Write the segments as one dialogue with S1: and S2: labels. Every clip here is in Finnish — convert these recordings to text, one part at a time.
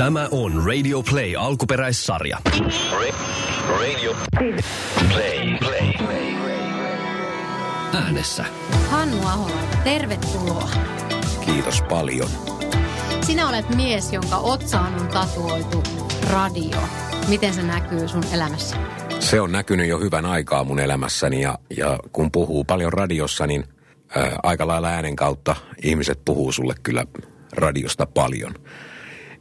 S1: Tämä on Radio Play alkuperäissarja.
S2: Ra- radio. Play. Play.
S1: Äänessä
S3: Hannu Aholalta, tervetuloa.
S4: Kiitos paljon.
S3: Sinä olet mies, jonka otsaan on tatuoitu radio. Miten se näkyy sun elämässä?
S4: Se on näkynyt jo hyvän aikaa mun elämässäni ja, ja kun puhuu paljon radiossa, niin ää, aika lailla äänen kautta ihmiset puhuu sulle kyllä radiosta paljon.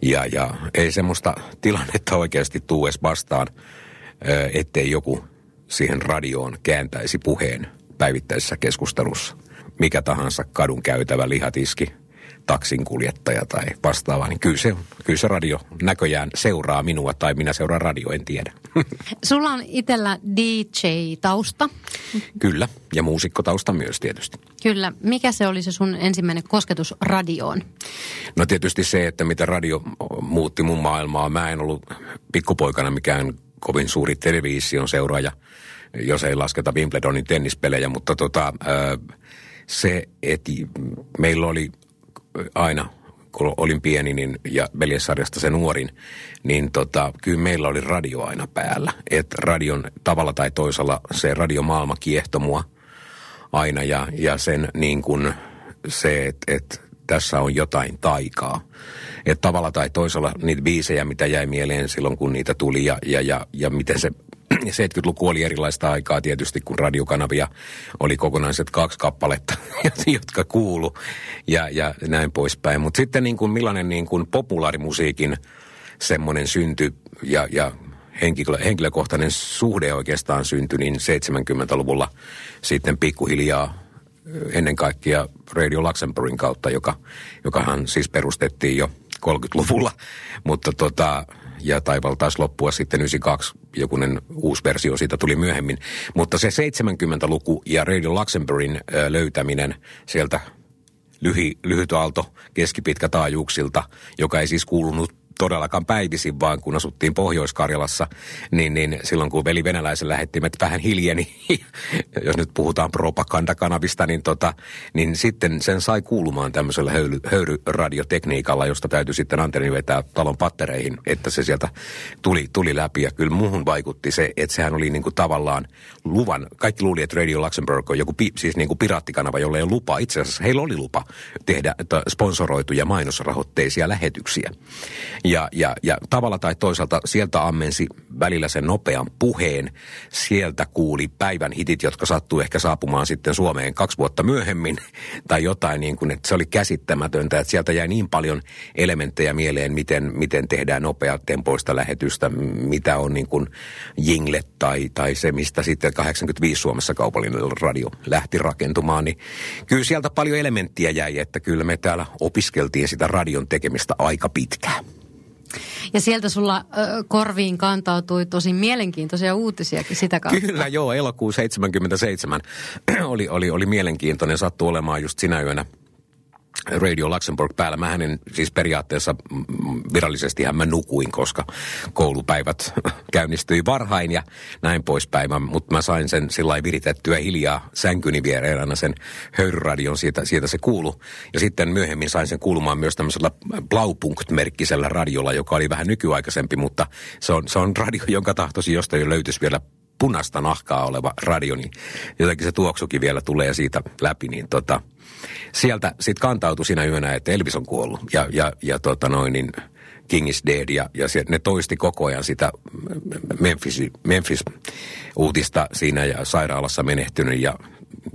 S4: Ja, ja ei semmoista tilannetta oikeasti tuu edes vastaan, ettei joku siihen radioon kääntäisi puheen päivittäisessä keskustelussa. Mikä tahansa kadun käytävä lihatiski, taksinkuljettaja tai vastaava, niin kyllä se, kyllä se radio näköjään seuraa minua tai minä seuraan radio, en tiedä.
S3: Sulla on itsellä DJ-tausta.
S4: Kyllä, ja muusikkotausta myös tietysti.
S3: Kyllä. Mikä se oli se sun ensimmäinen kosketus radioon?
S4: No tietysti se, että mitä radio muutti mun maailmaa. Mä en ollut pikkupoikana mikään kovin suuri television seuraaja, jos ei lasketa Wimbledonin tennispelejä, mutta tota, se, että meillä oli aina, kun olin pieni niin, ja veljessarjasta se nuorin, niin tota, kyllä meillä oli radio aina päällä. Että radion tavalla tai toisella se radiomaailma kiehtoi mua aina ja, ja sen niin kuin se, että et tässä on jotain taikaa. Että tavalla tai toisella niitä biisejä, mitä jäi mieleen silloin, kun niitä tuli ja, ja, ja, ja miten se 70-luku oli erilaista aikaa tietysti, kun radiokanavia oli kokonaiset kaksi kappaletta, jotka kuulu ja, ja näin poispäin. Mutta sitten niin kuin millainen niin kuin populaarimusiikin semmoinen synty ja, ja henkilö, henkilökohtainen suhde oikeastaan syntyi niin 70-luvulla sitten pikkuhiljaa ennen kaikkea Radio Luxemburgin kautta, joka, jokahan siis perustettiin jo 30-luvulla, mutta tota, ja taival taas loppua sitten 92, jokunen uusi versio siitä tuli myöhemmin. Mutta se 70-luku ja Radio Luxemburgin löytäminen sieltä lyhy, lyhyt aalto keskipitkä taajuuksilta, joka ei siis kuulunut todellakaan päivisin, vaan kun asuttiin Pohjois-Karjalassa, niin, niin silloin kun veli venäläisen lähettimet vähän hiljeni, jos nyt puhutaan propagandakanavista, niin, tota, niin sitten sen sai kuulumaan tämmöisellä höyry, höyryradiotekniikalla, josta täytyy sitten antenni vetää talon pattereihin, että se sieltä tuli, tuli läpi. Ja kyllä muuhun vaikutti se, että sehän oli niin kuin tavallaan luvan. Kaikki luuli, että Radio Luxembourg on joku pi, siis niin kuin piraattikanava, jolla ei ole lupa. Itse asiassa heillä oli lupa tehdä sponsoroituja mainosrahoitteisia lähetyksiä. Ja, ja, ja tavalla tai toisaalta sieltä ammensi välillä sen nopean puheen. Sieltä kuuli päivän hitit, jotka sattuu ehkä saapumaan sitten Suomeen kaksi vuotta myöhemmin. Tai jotain niin kuin, että se oli käsittämätöntä. Että sieltä jäi niin paljon elementtejä mieleen, miten, miten tehdään nopeat tempoista lähetystä. Mitä on niin kuin jingle tai, tai se, mistä sitten 85 Suomessa kaupallinen radio lähti rakentumaan. Niin kyllä sieltä paljon elementtiä jäi, että kyllä me täällä opiskeltiin sitä radion tekemistä aika pitkään.
S3: Ja sieltä sulla ö, korviin kantautui tosi mielenkiintoisia uutisiakin sitä kautta.
S4: Kyllä, joo. Elokuun 77 oli, oli, oli mielenkiintoinen. Sattuu olemaan just sinä yönä Radio Luxembourg päällä. Mä hänen siis periaatteessa mm, virallisesti mä nukuin, koska koulupäivät käynnistyi varhain ja näin poispäin. Mutta mä sain sen sillä viritettyä hiljaa sänkyni viereen aina sen höyryradion, siitä, siitä se kuulu. Ja sitten myöhemmin sain sen kuulumaan myös tämmöisellä Blaupunkt-merkkisellä radiolla, joka oli vähän nykyaikaisempi, mutta se on, se on radio, jonka tahtosi jostain löytyisi vielä punaista nahkaa oleva radio, niin jotenkin se tuoksukin vielä tulee siitä läpi, niin tota, sieltä sitten kantautui siinä yönä, että Elvis on kuollut. Ja, ja, ja tota noin, niin King is dead. Ja, ja se, ne toisti koko ajan sitä Memphis, Memphis-uutista siinä ja sairaalassa menehtynyt. Ja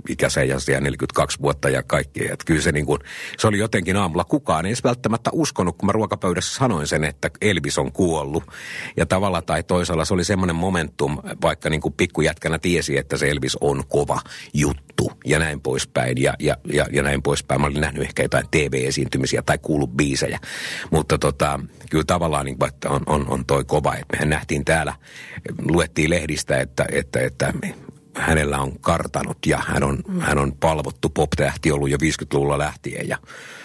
S4: ikänsä ja 42 vuotta ja kaikkea. Että kyllä se, niin kuin, se oli jotenkin aamulla. Kukaan ei edes välttämättä uskonut, kun mä ruokapöydässä sanoin sen, että Elvis on kuollut. Ja tavalla tai toisella se oli semmoinen momentum, vaikka niin kuin pikkujätkänä tiesi, että se Elvis on kova juttu ja näin poispäin. Ja, ja, ja, ja näin poispäin. Mä olin nähnyt ehkä jotain TV-esiintymisiä tai kuullut biisejä. Mutta tota, kyllä tavallaan niin, että on, on, on toi kova. Että mehän nähtiin täällä, luettiin lehdistä, että, että, että hänellä on kartanut ja hän on, mm. hän on palvottu pop-tähti ollut jo 50-luvulla lähtien ja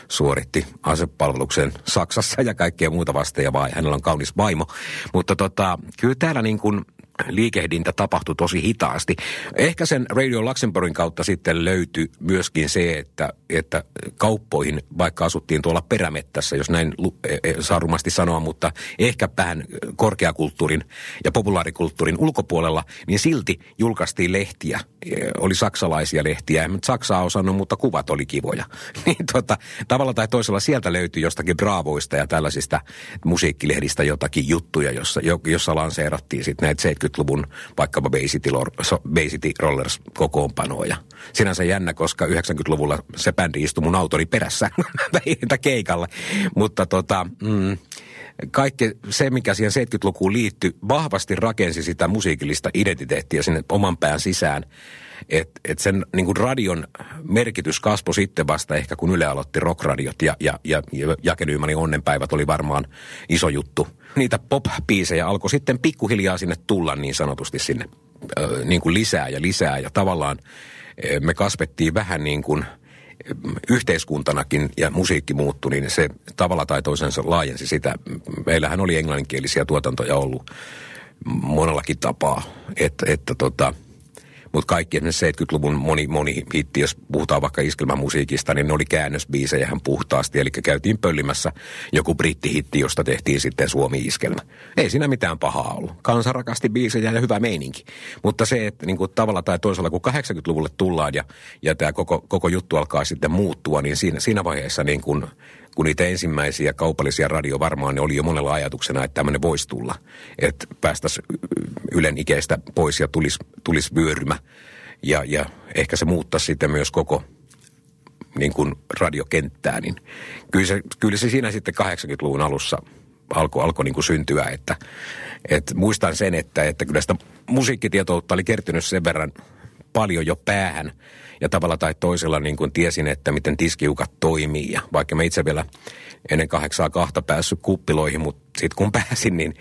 S4: suoritti asepalveluksen Saksassa ja kaikkea muuta vasten ja vai, hänellä on kaunis vaimo. Mutta tota, kyllä täällä niin kuin liikehdintä tapahtui tosi hitaasti. Ehkä sen Radio Luxemburgin kautta sitten löytyi myöskin se, että, että kauppoihin, vaikka asuttiin tuolla perämettässä, jos näin e, e, saa rumasti sanoa, mutta ehkä vähän korkeakulttuurin ja populaarikulttuurin ulkopuolella, niin silti julkaistiin lehtiä. E, oli saksalaisia lehtiä, en Saksaa osannut, mutta kuvat oli kivoja. Niin tota, tavalla tai toisella sieltä löytyi jostakin Bravoista ja tällaisista musiikkilehdistä jotakin juttuja, jossa, jossa lanseerattiin sitten näitä 70-luvun vaikkapa Bay City, Bay City Rollers kokoonpanoja. Sinänsä jännä, koska 90-luvulla se bändi istui mun autoni perässä keikalle. Mutta tota, mm, kaikki se, mikä siihen 70-lukuun liittyi, vahvasti rakensi sitä musiikillista identiteettiä sinne oman pään sisään. Että et sen niin kuin radion merkitys kasvoi sitten vasta ehkä, kun Yle aloitti rockradiot ja, ja, ja, ja Jake Nymanin onnenpäivät oli varmaan iso juttu. Niitä pop-biisejä alkoi sitten pikkuhiljaa sinne tulla niin sanotusti sinne ö, niin kuin lisää ja lisää. Ja tavallaan me kasvettiin vähän niin kuin yhteiskuntanakin ja musiikki muuttui, niin se tavalla tai toisensa laajensi sitä. Meillähän oli englanninkielisiä tuotantoja ollut monellakin tapaa, että, että tota, mutta kaikki esimerkiksi 70-luvun moni, moni hitti, jos puhutaan vaikka iskelmämusiikista, niin ne oli käännösbiisejähän puhtaasti. Eli käytiin pöllimässä joku brittihitti, josta tehtiin sitten Suomi-iskelmä. Ei siinä mitään pahaa ollut. Kansa rakasti biisejä ja hyvä meininki. Mutta se, että niin kuin tavalla tai toisella, kun 80-luvulle tullaan ja, ja tämä koko, koko juttu alkaa sitten muuttua, niin siinä, siinä vaiheessa niin kuin kun niitä ensimmäisiä kaupallisia radio varmaan ne oli jo monella ajatuksena, että tämmöinen voisi tulla. Että päästäisiin Ylen ikeistä pois ja tulisi, tulisi vyörymä. Ja, ja ehkä se muuttaisi sitten myös koko niin kuin radiokenttää, niin kyllä se, kyllä se siinä sitten 80-luvun alussa alkoi alko niin syntyä, että, että muistan sen, että, että kyllä sitä musiikkitietoutta oli kertynyt sen verran paljon jo päähän, ja tavalla tai toisella niin kuin tiesin, että miten tiskiukat toimii. Ja vaikka mä itse vielä ennen kahdeksaa kahta päässyt kuppiloihin, mutta sitten kun pääsin, niin,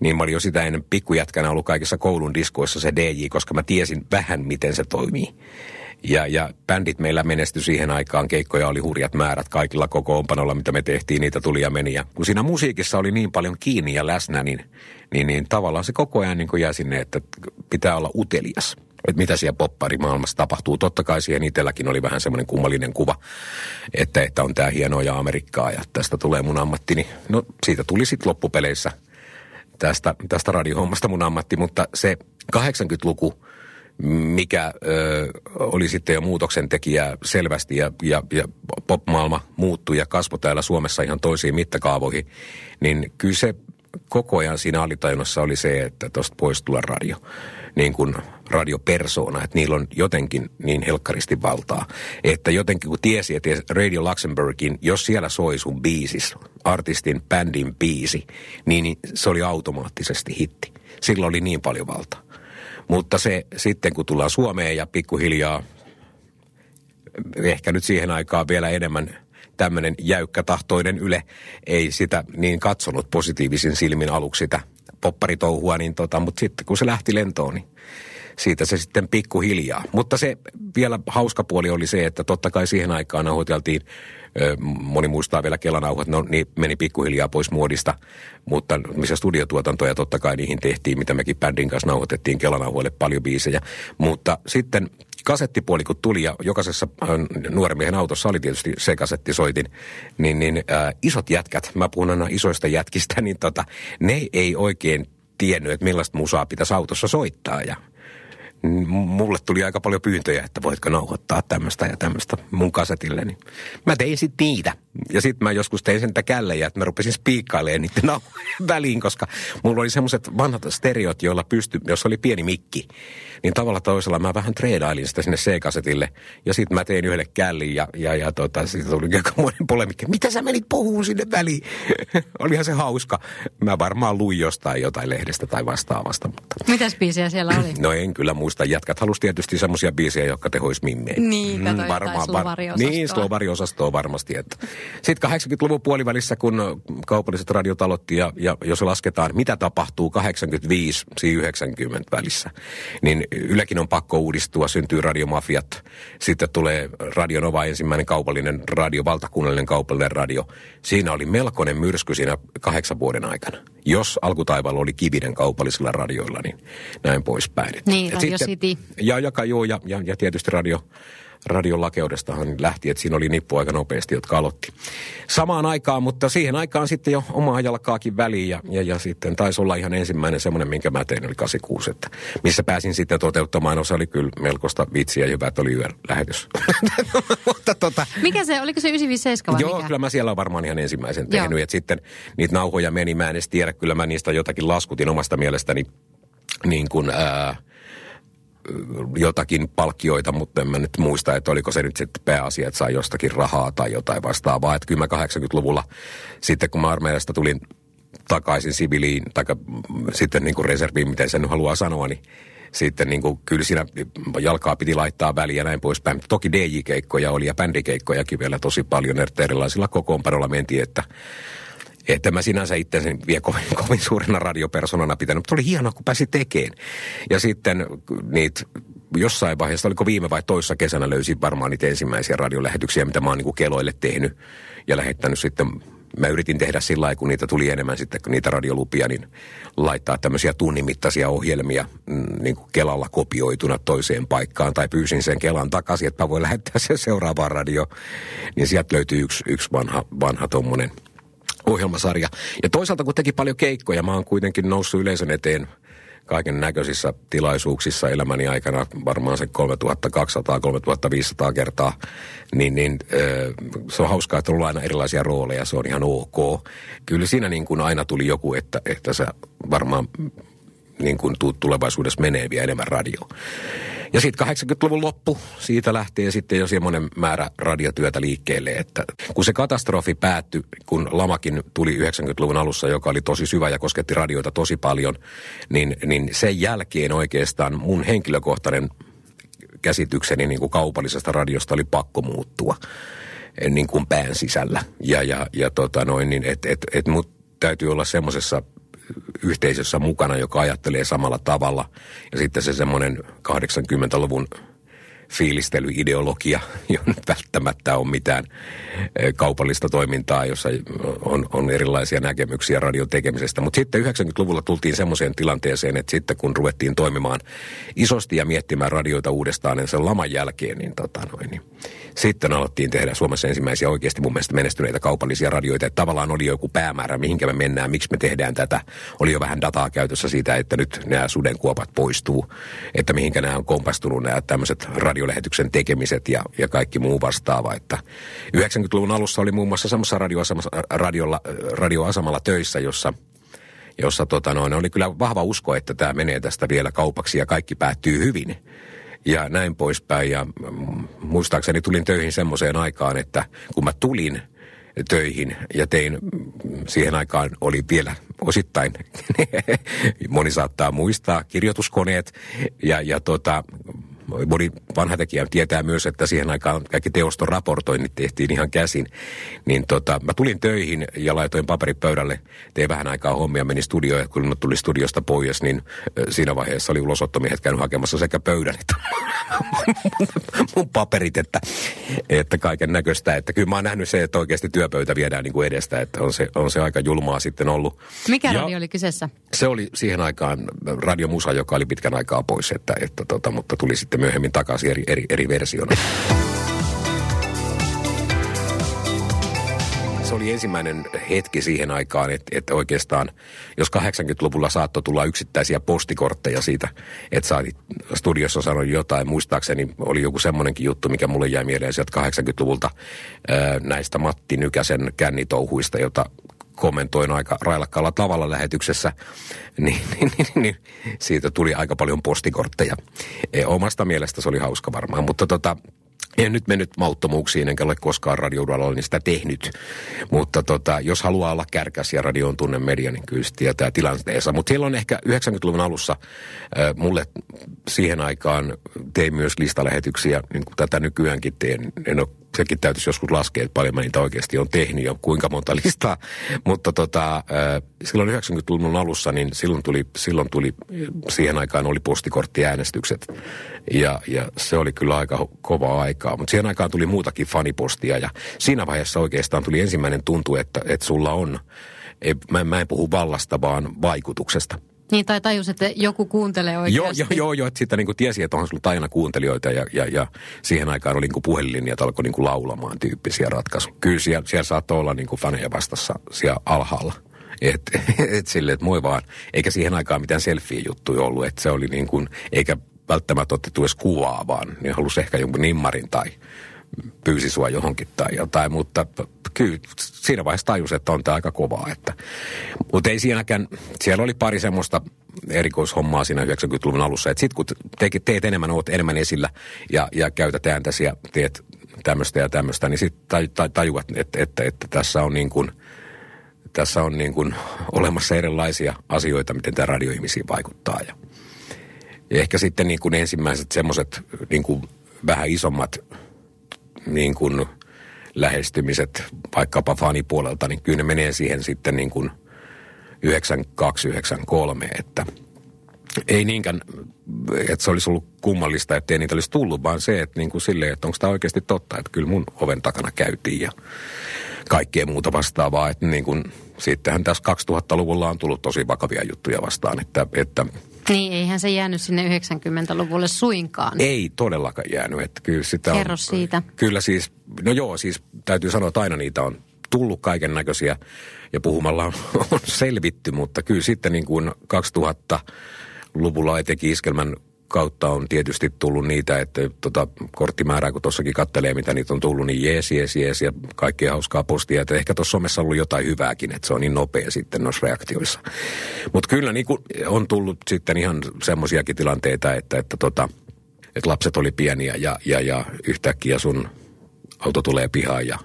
S4: niin mä olin jo sitä ennen pikkujätkänä ollut kaikissa koulun diskoissa se DJ, koska mä tiesin vähän, miten se toimii. Ja, ja bändit meillä menestyi siihen aikaan, keikkoja oli hurjat määrät kaikilla kokoonpanolla, mitä me tehtiin, niitä tuli ja meni. Ja kun siinä musiikissa oli niin paljon kiinni ja läsnä, niin, niin, niin tavallaan se koko ajan niin jää sinne, että pitää olla utelias että mitä siellä popparimaailmassa tapahtuu. Totta kai siihen itselläkin oli vähän semmoinen kummallinen kuva, että, että on tämä hienoa Amerikkaa ja tästä tulee mun ammatti. Niin, no siitä tuli sitten loppupeleissä tästä, tästä radiohommasta mun ammatti, mutta se 80-luku, mikä ö, oli sitten jo muutoksen tekijä selvästi ja, ja, ja popmaailma muuttui ja kasvoi täällä Suomessa ihan toisiin mittakaavoihin, niin kyllä se koko ajan siinä alitajunnassa oli se, että tuosta pois tulla radio niin kuin radiopersona, että niillä on jotenkin niin helkkaristi valtaa. Että jotenkin kun tiesi, että Radio Luxemburgin, jos siellä soi sun biisis, artistin, bändin biisi, niin se oli automaattisesti hitti. Sillä oli niin paljon valtaa. Mutta se sitten, kun tullaan Suomeen ja pikkuhiljaa, ehkä nyt siihen aikaan vielä enemmän tämmöinen jäykkätahtoinen Yle ei sitä niin katsonut positiivisin silmin aluksi sitä popparitouhua, niin tota, mutta sitten kun se lähti lentoon, niin siitä se sitten pikkuhiljaa. Mutta se vielä hauska puoli oli se, että totta kai siihen aikaan nauhoiteltiin, moni muistaa vielä kelanauhat, no niin meni pikkuhiljaa pois muodista, mutta missä studiotuotantoja totta kai niihin tehtiin, mitä mekin bändin kanssa nauhoitettiin kelanauhoille paljon biisejä. Mutta sitten kasettipuoli kun tuli ja jokaisessa nuoren miehen autossa oli tietysti se kasettisoitin, niin, niin äh, isot jätkät, mä puhun aina isoista jätkistä, niin tota, ne ei oikein tiennyt, että millaista musaa pitäisi autossa soittaa ja mulle tuli aika paljon pyyntöjä, että voitko nauhoittaa tämmöistä ja tämmöistä mun kasetille. Niin mä tein sitten niitä. Ja sitten mä joskus tein sen källejä, että mä rupesin spiikkailemaan niiden väliin, koska mulla oli semmoiset vanhat stereot, joilla pystyi, jos oli pieni mikki, niin tavalla toisella mä vähän treidailin sitä sinne C-kasetille. Ja sitten mä tein yhdelle källin ja, ja, ja tota, siitä tuli aikamoinen polemikki. Mitä sä menit puhuun sinne väliin? Olihan se hauska. Mä varmaan luin jostain jotain lehdestä tai vastaavasta. Mutta...
S3: Mitäs biisiä siellä oli?
S4: No en kyllä muista. Jätkät halus tietysti semmoisia biisejä, jotka tehois mimmeen.
S3: Niin, kato mm, varmaan, var...
S4: Niin, slovariosastoa varmasti. Että Sitten 80-luvun puolivälissä, kun kaupalliset radiot aloitti ja, ja jos lasketaan, mitä tapahtuu 85-90 välissä, niin Ylekin on pakko uudistua, syntyy radiomafiat, sitten tulee Radionova ensimmäinen kaupallinen radio, valtakunnallinen kaupallinen radio. Siinä oli melkoinen myrsky siinä kahdeksan vuoden aikana. Jos alkutaivaalla oli kivinen kaupallisilla radioilla, niin näin poispäin.
S3: Niin, Radio City.
S4: Ja, ja, joo, ja, ja, ja tietysti radio, radion lakeudestahan lähti, että siinä oli nippu aika nopeasti, jotka aloitti. Samaan aikaan, mutta siihen aikaan sitten jo omaa jalkaakin väliin ja, ja, ja sitten taisi olla ihan ensimmäinen semmoinen, minkä mä tein, oli 86, että missä pääsin sitten toteuttamaan. No se oli kyllä melkoista vitsiä ja hyvä, että oli yön lähetys.
S3: mutta tota, mikä se, oliko se 957 vai
S4: Joo,
S3: mikä?
S4: kyllä mä siellä on varmaan ihan ensimmäisen tehnyt. Joo. että sitten niitä nauhoja meni, mä en edes tiedä, kyllä mä niistä jotakin laskutin omasta mielestäni niin kuin, ää, jotakin palkkioita, mutta en mä nyt muista, että oliko se nyt sitten pääasia, että sai jostakin rahaa tai jotain vastaavaa. Että kyllä mä 80-luvulla sitten, kun mä armeijasta tulin takaisin siviiliin, tai sitten niin kuin reserviin, miten sen haluaa sanoa, niin sitten niin kuin, kyllä siinä jalkaa piti laittaa väliä ja näin poispäin. Toki DJ-keikkoja oli ja bändikeikkojakin vielä tosi paljon, erilaisilla kokoonpanolla mentiin, että että mä sinänsä itse vielä kovin, kovin suurena radiopersonana pitänyt, mutta oli hienoa, kun pääsi tekemään. Ja sitten niitä jossain vaiheessa, oliko viime vai toissa kesänä löysin varmaan niitä ensimmäisiä radiolähetyksiä, mitä mä oon niin keloille tehnyt ja lähettänyt sitten mä yritin tehdä sillä lailla, kun niitä tuli enemmän sitten, kun niitä radiolupia, niin laittaa tämmöisiä tunnimittaisia ohjelmia mm, niin kuin Kelalla kopioituna toiseen paikkaan, tai pyysin sen Kelan takaisin, että mä voin lähettää sen seuraavaan radio, niin sieltä löytyy yksi, yksi vanha, vanha tommonen – ohjelmasarja. Ja toisaalta kun teki paljon keikkoja, mä oon kuitenkin noussut yleisön eteen kaiken näköisissä tilaisuuksissa elämäni aikana, varmaan se 3200-3500 kertaa, niin, niin se on hauskaa, että on aina erilaisia rooleja, se on ihan ok. Kyllä siinä niin kuin aina tuli joku, että, että sä varmaan niin kuin tulevaisuudessa menee vielä enemmän radio. Ja sitten 80-luvun loppu, siitä lähtee sitten jo semmoinen määrä radiotyötä liikkeelle, että kun se katastrofi päättyi, kun lamakin tuli 90-luvun alussa, joka oli tosi syvä ja kosketti radioita tosi paljon, niin, niin sen jälkeen oikeastaan mun henkilökohtainen käsitykseni niin kuin kaupallisesta radiosta oli pakko muuttua niin kuin pään sisällä. Ja, ja, ja tota noin, niin että et, et mut täytyy olla semmoisessa yhteisössä mukana, joka ajattelee samalla tavalla. Ja sitten se semmoinen 80-luvun fiilistelyideologia, jo nyt välttämättä on mitään eh, kaupallista toimintaa, jossa on, on erilaisia näkemyksiä radion tekemisestä. Mutta sitten 90-luvulla tultiin semmoiseen tilanteeseen, että sitten kun ruvettiin toimimaan isosti ja miettimään radioita uudestaan niin sen laman jälkeen, niin, tota noin, niin sitten alettiin tehdä Suomessa ensimmäisiä oikeasti mun mielestä menestyneitä kaupallisia radioita. Että tavallaan oli joku päämäärä, mihinkä me mennään, miksi me tehdään tätä. Oli jo vähän dataa käytössä siitä, että nyt nämä sudenkuopat poistuu, että mihinkä nämä on kompastunut nämä tämmöiset radiolähetyksen tekemiset ja, ja kaikki muu vastaava. Että 90-luvun alussa oli muun muassa samassa radioasemalla, radiolla, radioasemalla töissä, jossa jossa tota noin, oli kyllä vahva usko, että tämä menee tästä vielä kaupaksi ja kaikki päättyy hyvin ja näin poispäin. Ja muistaakseni tulin töihin semmoiseen aikaan, että kun mä tulin töihin ja tein, siihen aikaan oli vielä osittain, moni saattaa muistaa, kirjoituskoneet ja, ja tota, moni vanha tekijä tietää myös, että siihen aikaan kaikki teoston raportoinnit tehtiin ihan käsin. Niin tota, mä tulin töihin ja laitoin paperit pöydälle, tein vähän aikaa hommia, meni studioon ja kun mä tulin studiosta pois, niin siinä vaiheessa oli ulosottomiehet käynyt hakemassa sekä pöydän että mun paperit, että, että kaiken näköistä. Että kyllä mä oon nähnyt se, että oikeasti työpöytä viedään niin kuin edestä, että on se, on se aika julmaa sitten ollut.
S3: Mikä ja radio oli kyseessä?
S4: Se oli siihen aikaan radiomusa, joka oli pitkän aikaa pois, että, että tota, mutta tuli sitten myöhemmin takaisin eri, eri, eri versiona. se oli ensimmäinen hetki siihen aikaan, että, että oikeastaan, jos 80-luvulla saattoi tulla yksittäisiä postikortteja siitä, että sä studiossa sanoa jotain. Muistaakseni oli joku semmoinenkin juttu, mikä mulle jäi mieleen sieltä 80-luvulta ää, näistä Matti Nykäsen kännitouhuista, jota kommentoin aika railakkaalla tavalla lähetyksessä, niin, niin, niin, niin siitä tuli aika paljon postikortteja. E, omasta mielestä se oli hauska varmaan, mutta tota, en nyt mennyt mauttomuuksiin, enkä ole koskaan radioudalla niin sitä tehnyt. Mutta tota, jos haluaa olla kärkäs ja radioon tunne media, niin kyllä se tietää tilanteensa. Mutta siellä on ehkä 90-luvun alussa äh, mulle siihen aikaan tein myös listalähetyksiä, niin kuin tätä nykyäänkin teen. En ole sekin täytyisi joskus laskea, että paljon mä niitä oikeasti on tehnyt ja kuinka monta listaa. Mutta tota, silloin 90-luvun alussa, niin silloin tuli, silloin tuli, siihen aikaan oli postikorttiäänestykset. Ja, ja se oli kyllä aika kova aikaa. Mutta siihen aikaan tuli muutakin fanipostia ja siinä vaiheessa oikeastaan tuli ensimmäinen tuntu, että, että sulla on, ei, mä, mä en puhu vallasta, vaan vaikutuksesta.
S3: Niin, tai tajus, että joku kuuntelee oikeasti.
S4: Joo, joo, joo, joo että sitten niin tiesi, että onhan sulla aina kuuntelijoita ja, ja, ja siihen aikaan oli niin puhelinlinjat alkoi niin laulamaan tyyppisiä ratkaisuja. Kyllä siellä, siellä saattoi olla niin faneja vastassa siellä alhaalla. Että et sille, että moi vaan. Eikä siihen aikaan mitään selfie-juttuja ollut, että se oli niin kuin, eikä välttämättä otettu edes kuvaa, vaan ne halusi ehkä jonkun nimmarin tai pyysi sua johonkin tai jotain, mutta kyllä siinä vaiheessa tajus, että on tämä aika kovaa. Että. Mutta ei siinäkään, siellä oli pari semmoista erikoishommaa siinä 90-luvun alussa, että sitten kun te, teet enemmän, oot enemmän esillä ja, ja käytät ääntäsi ja teet tämmöistä ja tämmöistä, niin sitten tajuat, että, että, että tässä on niin kuin, tässä on niin kuin olemassa erilaisia asioita, miten tämä radio ihmisiin vaikuttaa. Ja, ja ehkä sitten niin kuin ensimmäiset semmoiset niin kuin vähän isommat niin kuin lähestymiset vaikkapa fanipuolelta, niin kyllä ne menee siihen sitten niin kuin 92-93, että ei niinkään, että se olisi ollut kummallista, että ei niitä olisi tullut, vaan se, että niin kuin silleen, että onko tämä oikeasti totta, että kyllä mun oven takana käytiin ja kaikkea muuta vastaavaa, että niin kuin, sittenhän tässä 2000-luvulla on tullut tosi vakavia juttuja vastaan, että, että
S3: niin, eihän se jäänyt sinne 90-luvulle suinkaan.
S4: Ei todellakaan jäänyt. Että kyllä sitä
S3: Kerro
S4: on,
S3: siitä.
S4: Kyllä siis, no joo, siis täytyy sanoa, että aina niitä on tullut kaiken näköisiä ja puhumalla on, on selvitty, mutta kyllä sitten niin kuin 2000-luvulla etenkin iskelmän kautta on tietysti tullut niitä, että tota, korttimäärää kun tuossakin kattelee, mitä niitä on tullut, niin jees, jees, jees ja kaikkea hauskaa postia. Että ehkä tuossa somessa on ollut jotain hyvääkin, että se on niin nopea sitten noissa reaktioissa. Mutta kyllä niin on tullut sitten ihan semmoisiakin tilanteita, että, että, tota, että lapset oli pieniä ja, ja, ja yhtäkkiä sun auto tulee pihaan ja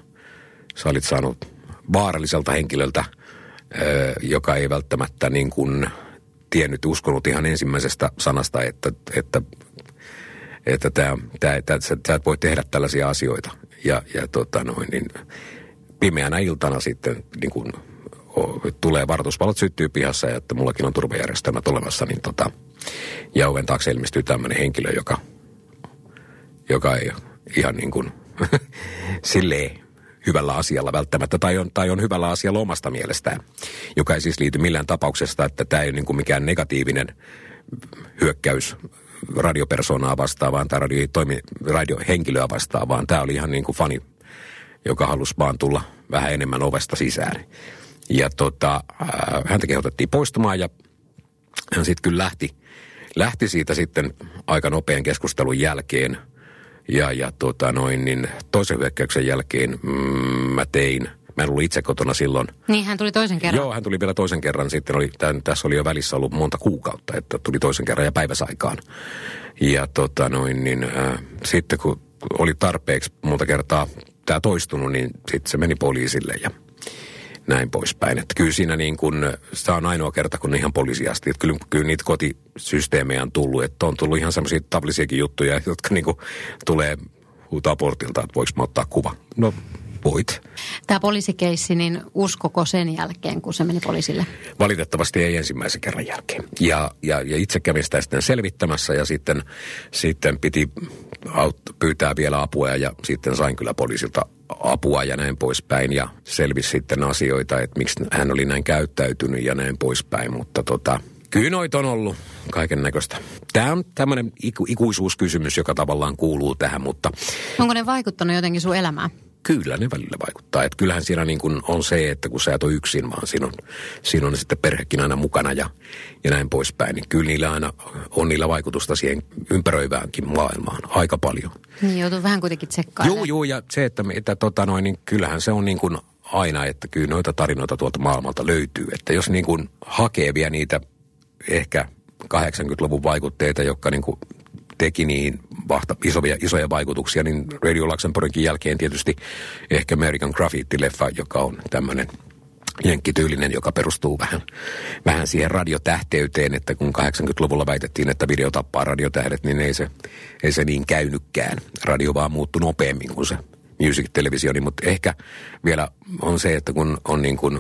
S4: sä olit saanut vaaralliselta henkilöltä, joka ei välttämättä niin kuin – tiennyt, uskonut ihan ensimmäisestä sanasta, että, että, että tämä, tämä, tämä, tämä voi tehdä tällaisia asioita. Ja, ja tota noin, niin pimeänä iltana sitten niin kuin, tulee varoitusvalot syttyy pihassa ja että mullakin on turvajärjestelmät olemassa, niin tota, ja oven taakse ilmestyy tämmöinen henkilö, joka, joka ei ihan niin kuin silleen hyvällä asialla välttämättä, tai on, tai on hyvällä asialla omasta mielestään, joka ei siis liity millään tapauksesta, että tämä ei ole niin kuin mikään negatiivinen hyökkäys radiopersonaa vastaan, vaan tämä radio, toimi, radiohenkilöä vastaan, vaan tämä oli ihan niin kuin fani, joka halusi vaan tulla vähän enemmän ovesta sisään. Ja tota, häntä kehotettiin poistumaan ja hän sitten kyllä lähti, lähti siitä sitten aika nopean keskustelun jälkeen – ja, ja tota noin, niin toisen hyökkäyksen jälkeen mm, mä tein, mä en ollut itse kotona silloin.
S3: Niin, hän tuli toisen kerran.
S4: Joo, hän tuli vielä toisen kerran. Sitten oli, tämän, tässä oli jo välissä ollut monta kuukautta, että tuli toisen kerran ja päiväsaikaan. Ja tota noin, niin äh, sitten kun oli tarpeeksi monta kertaa tämä toistunut, niin sitten se meni poliisille ja näin poispäin. Että kyllä siinä niin kuin, se on ainoa kerta, kun ihan poliisiasti. Että kyllä, kyllä niitä kotisysteemejä on tullut. Että on tullut ihan semmoisia tablisiakin juttuja, jotka niin kuin tulee huutaa portilta, että voiko mä ottaa kuva. No voit.
S3: Tämä poliisikeissi, niin uskoko sen jälkeen, kun se meni poliisille?
S4: Valitettavasti ei ensimmäisen kerran jälkeen. Ja, ja, ja itse kävin sitä sitten selvittämässä ja sitten, sitten piti aut- pyytää vielä apua ja sitten sain kyllä poliisilta apua ja näin poispäin. Ja selvisi sitten asioita, että miksi hän oli näin käyttäytynyt ja näin poispäin. Mutta tota, kyllä noita on ollut kaiken näköistä. Tämä on tämmöinen iku- ikuisuuskysymys, joka tavallaan kuuluu tähän, mutta...
S3: Onko ne vaikuttanut jotenkin sun elämään?
S4: Kyllä ne välillä vaikuttaa. Että kyllähän siinä niin kuin on se, että kun sä et ole yksin, vaan siinä on, siinä on sitten perhekin aina mukana ja, ja näin poispäin. Niin kyllä niillä aina on niillä vaikutusta siihen ympäröiväänkin maailmaan aika paljon.
S3: Niin joutuu vähän kuitenkin tsekkailemaan.
S4: Joo, joo, ja se, että, että tota noin, niin kyllähän se on niin kuin aina, että kyllä noita tarinoita tuolta maailmalta löytyy. Että jos niin kuin hakee vielä niitä ehkä 80-luvun vaikutteita, jotka niin kuin teki niin vahta, isoja, isoja vaikutuksia, niin Radio Luxemburgin jälkeen tietysti ehkä American Graffiti-leffa, joka on tämmöinen jenkkityylinen, joka perustuu vähän, vähän siihen radiotähteyteen, että kun 80-luvulla väitettiin, että video tappaa radiotähdet, niin ei se, ei se niin käynykkään. Radio vaan muuttui nopeammin kuin se music televisioni, mutta ehkä vielä on se, että kun on niin kuin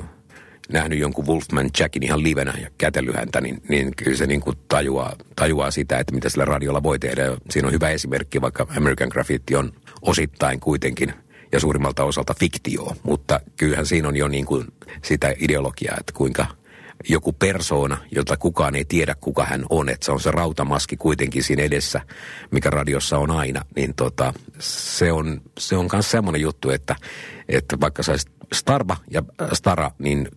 S4: nähnyt jonkun Wolfman Jackin ihan livenä ja kätellyt häntä, niin, niin kyllä se niin kuin tajuaa, tajuaa sitä, että mitä sillä radiolla voi tehdä. Ja siinä on hyvä esimerkki, vaikka American Graffiti on osittain kuitenkin ja suurimmalta osalta fiktio, mutta kyllähän siinä on jo niin kuin sitä ideologiaa, että kuinka joku persoona, jota kukaan ei tiedä, kuka hän on, että se on se rautamaski kuitenkin siinä edessä, mikä radiossa on aina, niin tota, se on, se on semmoinen juttu, että, että vaikka saisi Starba ja Stara, niin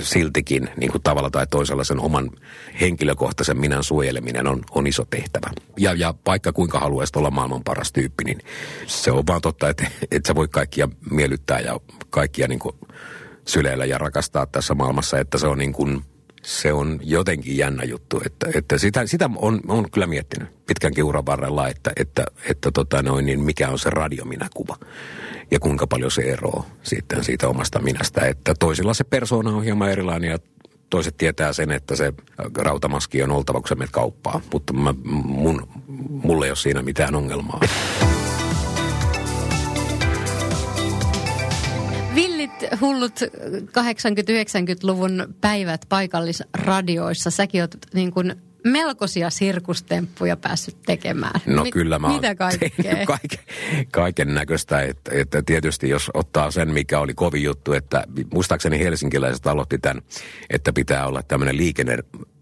S4: siltikin niin kuin tavalla tai toisella sen oman henkilökohtaisen minän suojeleminen on, on iso tehtävä. Ja, ja vaikka kuinka haluaisit olla maailman paras tyyppi, niin se on vaan totta, että et sä voi kaikkia miellyttää ja kaikkia niin kuin syleillä ja rakastaa tässä maailmassa, että se on niin kuin, se on jotenkin jännä juttu, että, että sitä, sitä on, on kyllä miettinyt pitkän uran varrella, että, että, että tota noin, niin mikä on se radiominäkuva ja kuinka paljon se eroaa sitten siitä omasta minästä. Että toisilla se persoona on hieman erilainen ja toiset tietää sen, että se rautamaski on oltava, kun sä menet. Mutta mä, mun, mulle ei ole siinä mitään ongelmaa.
S3: Villit, hullut 80-90-luvun päivät paikallisradioissa. Säkin oot niin kuin melkoisia sirkustemppuja päässyt tekemään.
S4: No Mi- kyllä mä
S3: Mitä kaikkea?
S4: kaiken, kaiken näköistä, että, että tietysti jos ottaa sen, mikä oli kovin juttu, että muistaakseni helsinkiläiset aloitti tämän, että pitää olla tämmöinen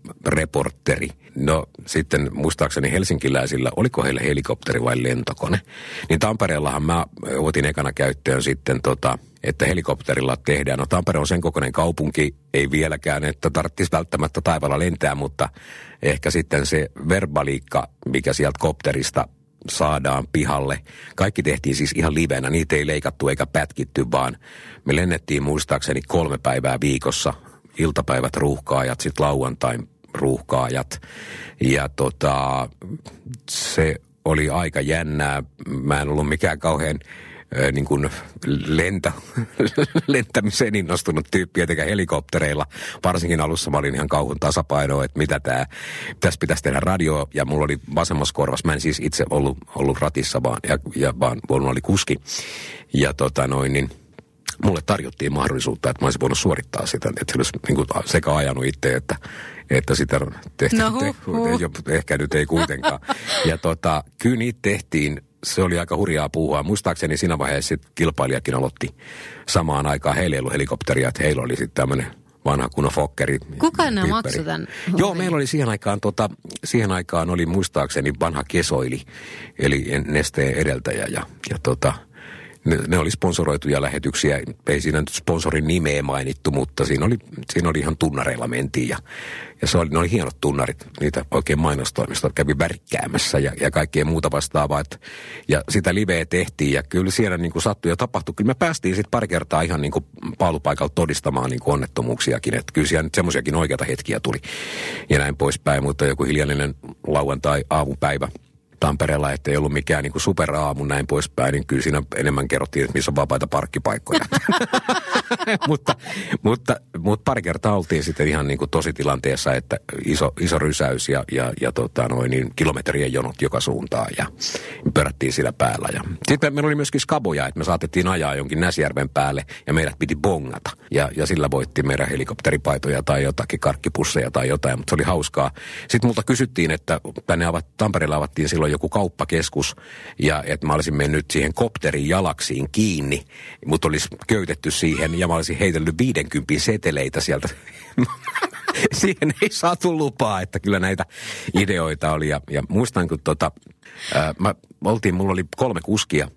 S4: liikennereporteri. No sitten muistaakseni helsinkiläisillä, oliko heillä helikopteri vai lentokone, niin Tampereellahan mä otin ekana käyttöön sitten tota, että helikopterilla tehdään. No Tampere on sen kokoinen kaupunki, ei vieläkään, että tarvitsisi välttämättä taivaalla lentää, mutta ehkä sitten se verbaliikka, mikä sieltä kopterista saadaan pihalle. Kaikki tehtiin siis ihan livenä, niitä ei leikattu eikä pätkitty, vaan me lennettiin muistaakseni kolme päivää viikossa, iltapäivät ruuhkaajat, sitten lauantain ruuhkaajat. Ja tota, se oli aika jännää. Mä en ollut mikään kauhean niin kuin lento, lentämiseen innostunut tyyppi, etenkä helikoptereilla. Varsinkin alussa mä olin ihan kauhun tasapainoa, että mitä tämä, tässä pitäisi tehdä radio, ja mulla oli vasemmassa korvassa, mä en siis itse ollut, ollut ratissa, vaan, ja, ja vaan mulla oli kuski. Ja tota noin, niin mulle tarjottiin mahdollisuutta, että mä olisin voinut suorittaa sitä, että se olisi niin kuin sekä ajanut itse, että, että sitä tehtiin.
S3: No, huh, huh.
S4: Ehkä nyt ei kuitenkaan. Ja tota, kyllä niitä tehtiin se oli aika hurjaa puhua. Muistaakseni siinä vaiheessa kilpailijakin aloitti samaan aikaan. Heillä ei ollut helikopteria, että heillä oli sitten tämmöinen vanha kunnon fokkeri.
S3: Kuka nämä maksoi tämän?
S4: Joo, meillä oli siihen aikaan, tota, siihen aikaan oli muistaakseni vanha kesoili, eli nesteen edeltäjä. Ja, ja tota, ne, ne oli sponsoroituja lähetyksiä. Ei siinä nyt sponsorin nimeä mainittu, mutta siinä oli, siinä oli ihan tunnareilla mentiin. Ja, ja se oli, ne oli hienot tunnarit. Niitä oikein mainostoimistot kävi värkkäämässä ja, ja kaikkea muuta vastaavaa. Et, ja sitä liveä tehtiin ja kyllä siellä niin kuin sattui ja tapahtui. Kyllä me päästiin sitten pari kertaa ihan niin kuin paalupaikalta todistamaan niin kuin onnettomuuksiakin. Että kyllä siellä nyt semmoisiakin oikeita hetkiä tuli ja näin poispäin. Mutta joku hiljainen lauantai aamupäivä – Tampereella, että ei ollut mikään niin superaamu näin poispäin, niin kyllä siinä enemmän kerrottiin, että missä on vapaita parkkipaikkoja. mutta, mutta, mutta pari kertaa oltiin sitten ihan niin kuin tositilanteessa, että iso, iso rysäys ja, ja, ja tota noin, niin kilometrien jonot joka suuntaan ja pörättiin sillä päällä. Ja sitten meillä oli myöskin skaboja, että me saatettiin ajaa jonkin Näsjärven päälle ja meidät piti bongata. Ja, ja sillä voitti meidän helikopteripaitoja tai jotakin karkkipusseja tai jotain, mutta se oli hauskaa. Sitten multa kysyttiin, että tänne avat, Tampereella avattiin silloin joku kauppakeskus ja että mä olisin mennyt siihen kopterin jalaksiin kiinni, mutta olisi köytetty siihen ja mä olisin heitellyt 50 seteleitä sieltä. siihen ei saatu lupaa, että kyllä näitä ideoita oli. Ja, ja muistan, kun tota, ää, mä oltiin, mulla oli kolme kuskia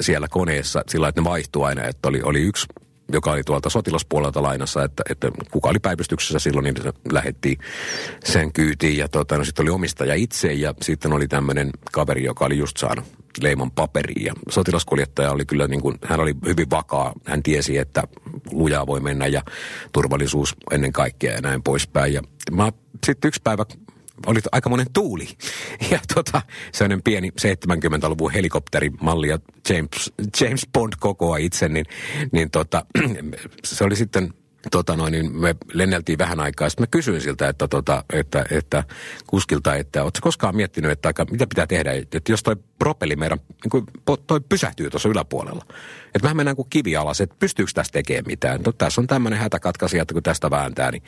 S4: siellä koneessa sillä että ne vaihtui aina, että oli, oli yksi joka oli tuolta sotilaspuolelta lainassa, että, että kuka oli päivystyksessä silloin, niin se lähettiin sen kyytiin. Ja tota, no, sitten oli omistaja itse ja sitten oli tämmöinen kaveri, joka oli just saanut leiman paperiin. Ja sotilaskuljettaja oli kyllä, niin kuin, hän oli hyvin vakaa. Hän tiesi, että lujaa voi mennä ja turvallisuus ennen kaikkea ja näin poispäin. Ja mä sitten yksi päivä oli monen tuuli. Ja tota, sellainen pieni 70-luvun helikopterimalli ja James, James Bond kokoa itse, niin, niin tota, se oli sitten tota noin, niin me lenneltiin vähän aikaa. Sitten mä kysyin siltä, että, tota, että, että kuskilta, että ootko koskaan miettinyt, että aika, mitä pitää tehdä, että jos toi propelli meidän, niin kuin, toi pysähtyy tuossa yläpuolella. Että vähän mennään kuin kivi alas, että pystyykö tästä tekemään mitään. No, tässä on tämmöinen hätäkatkaisija, että kun tästä vääntää, niin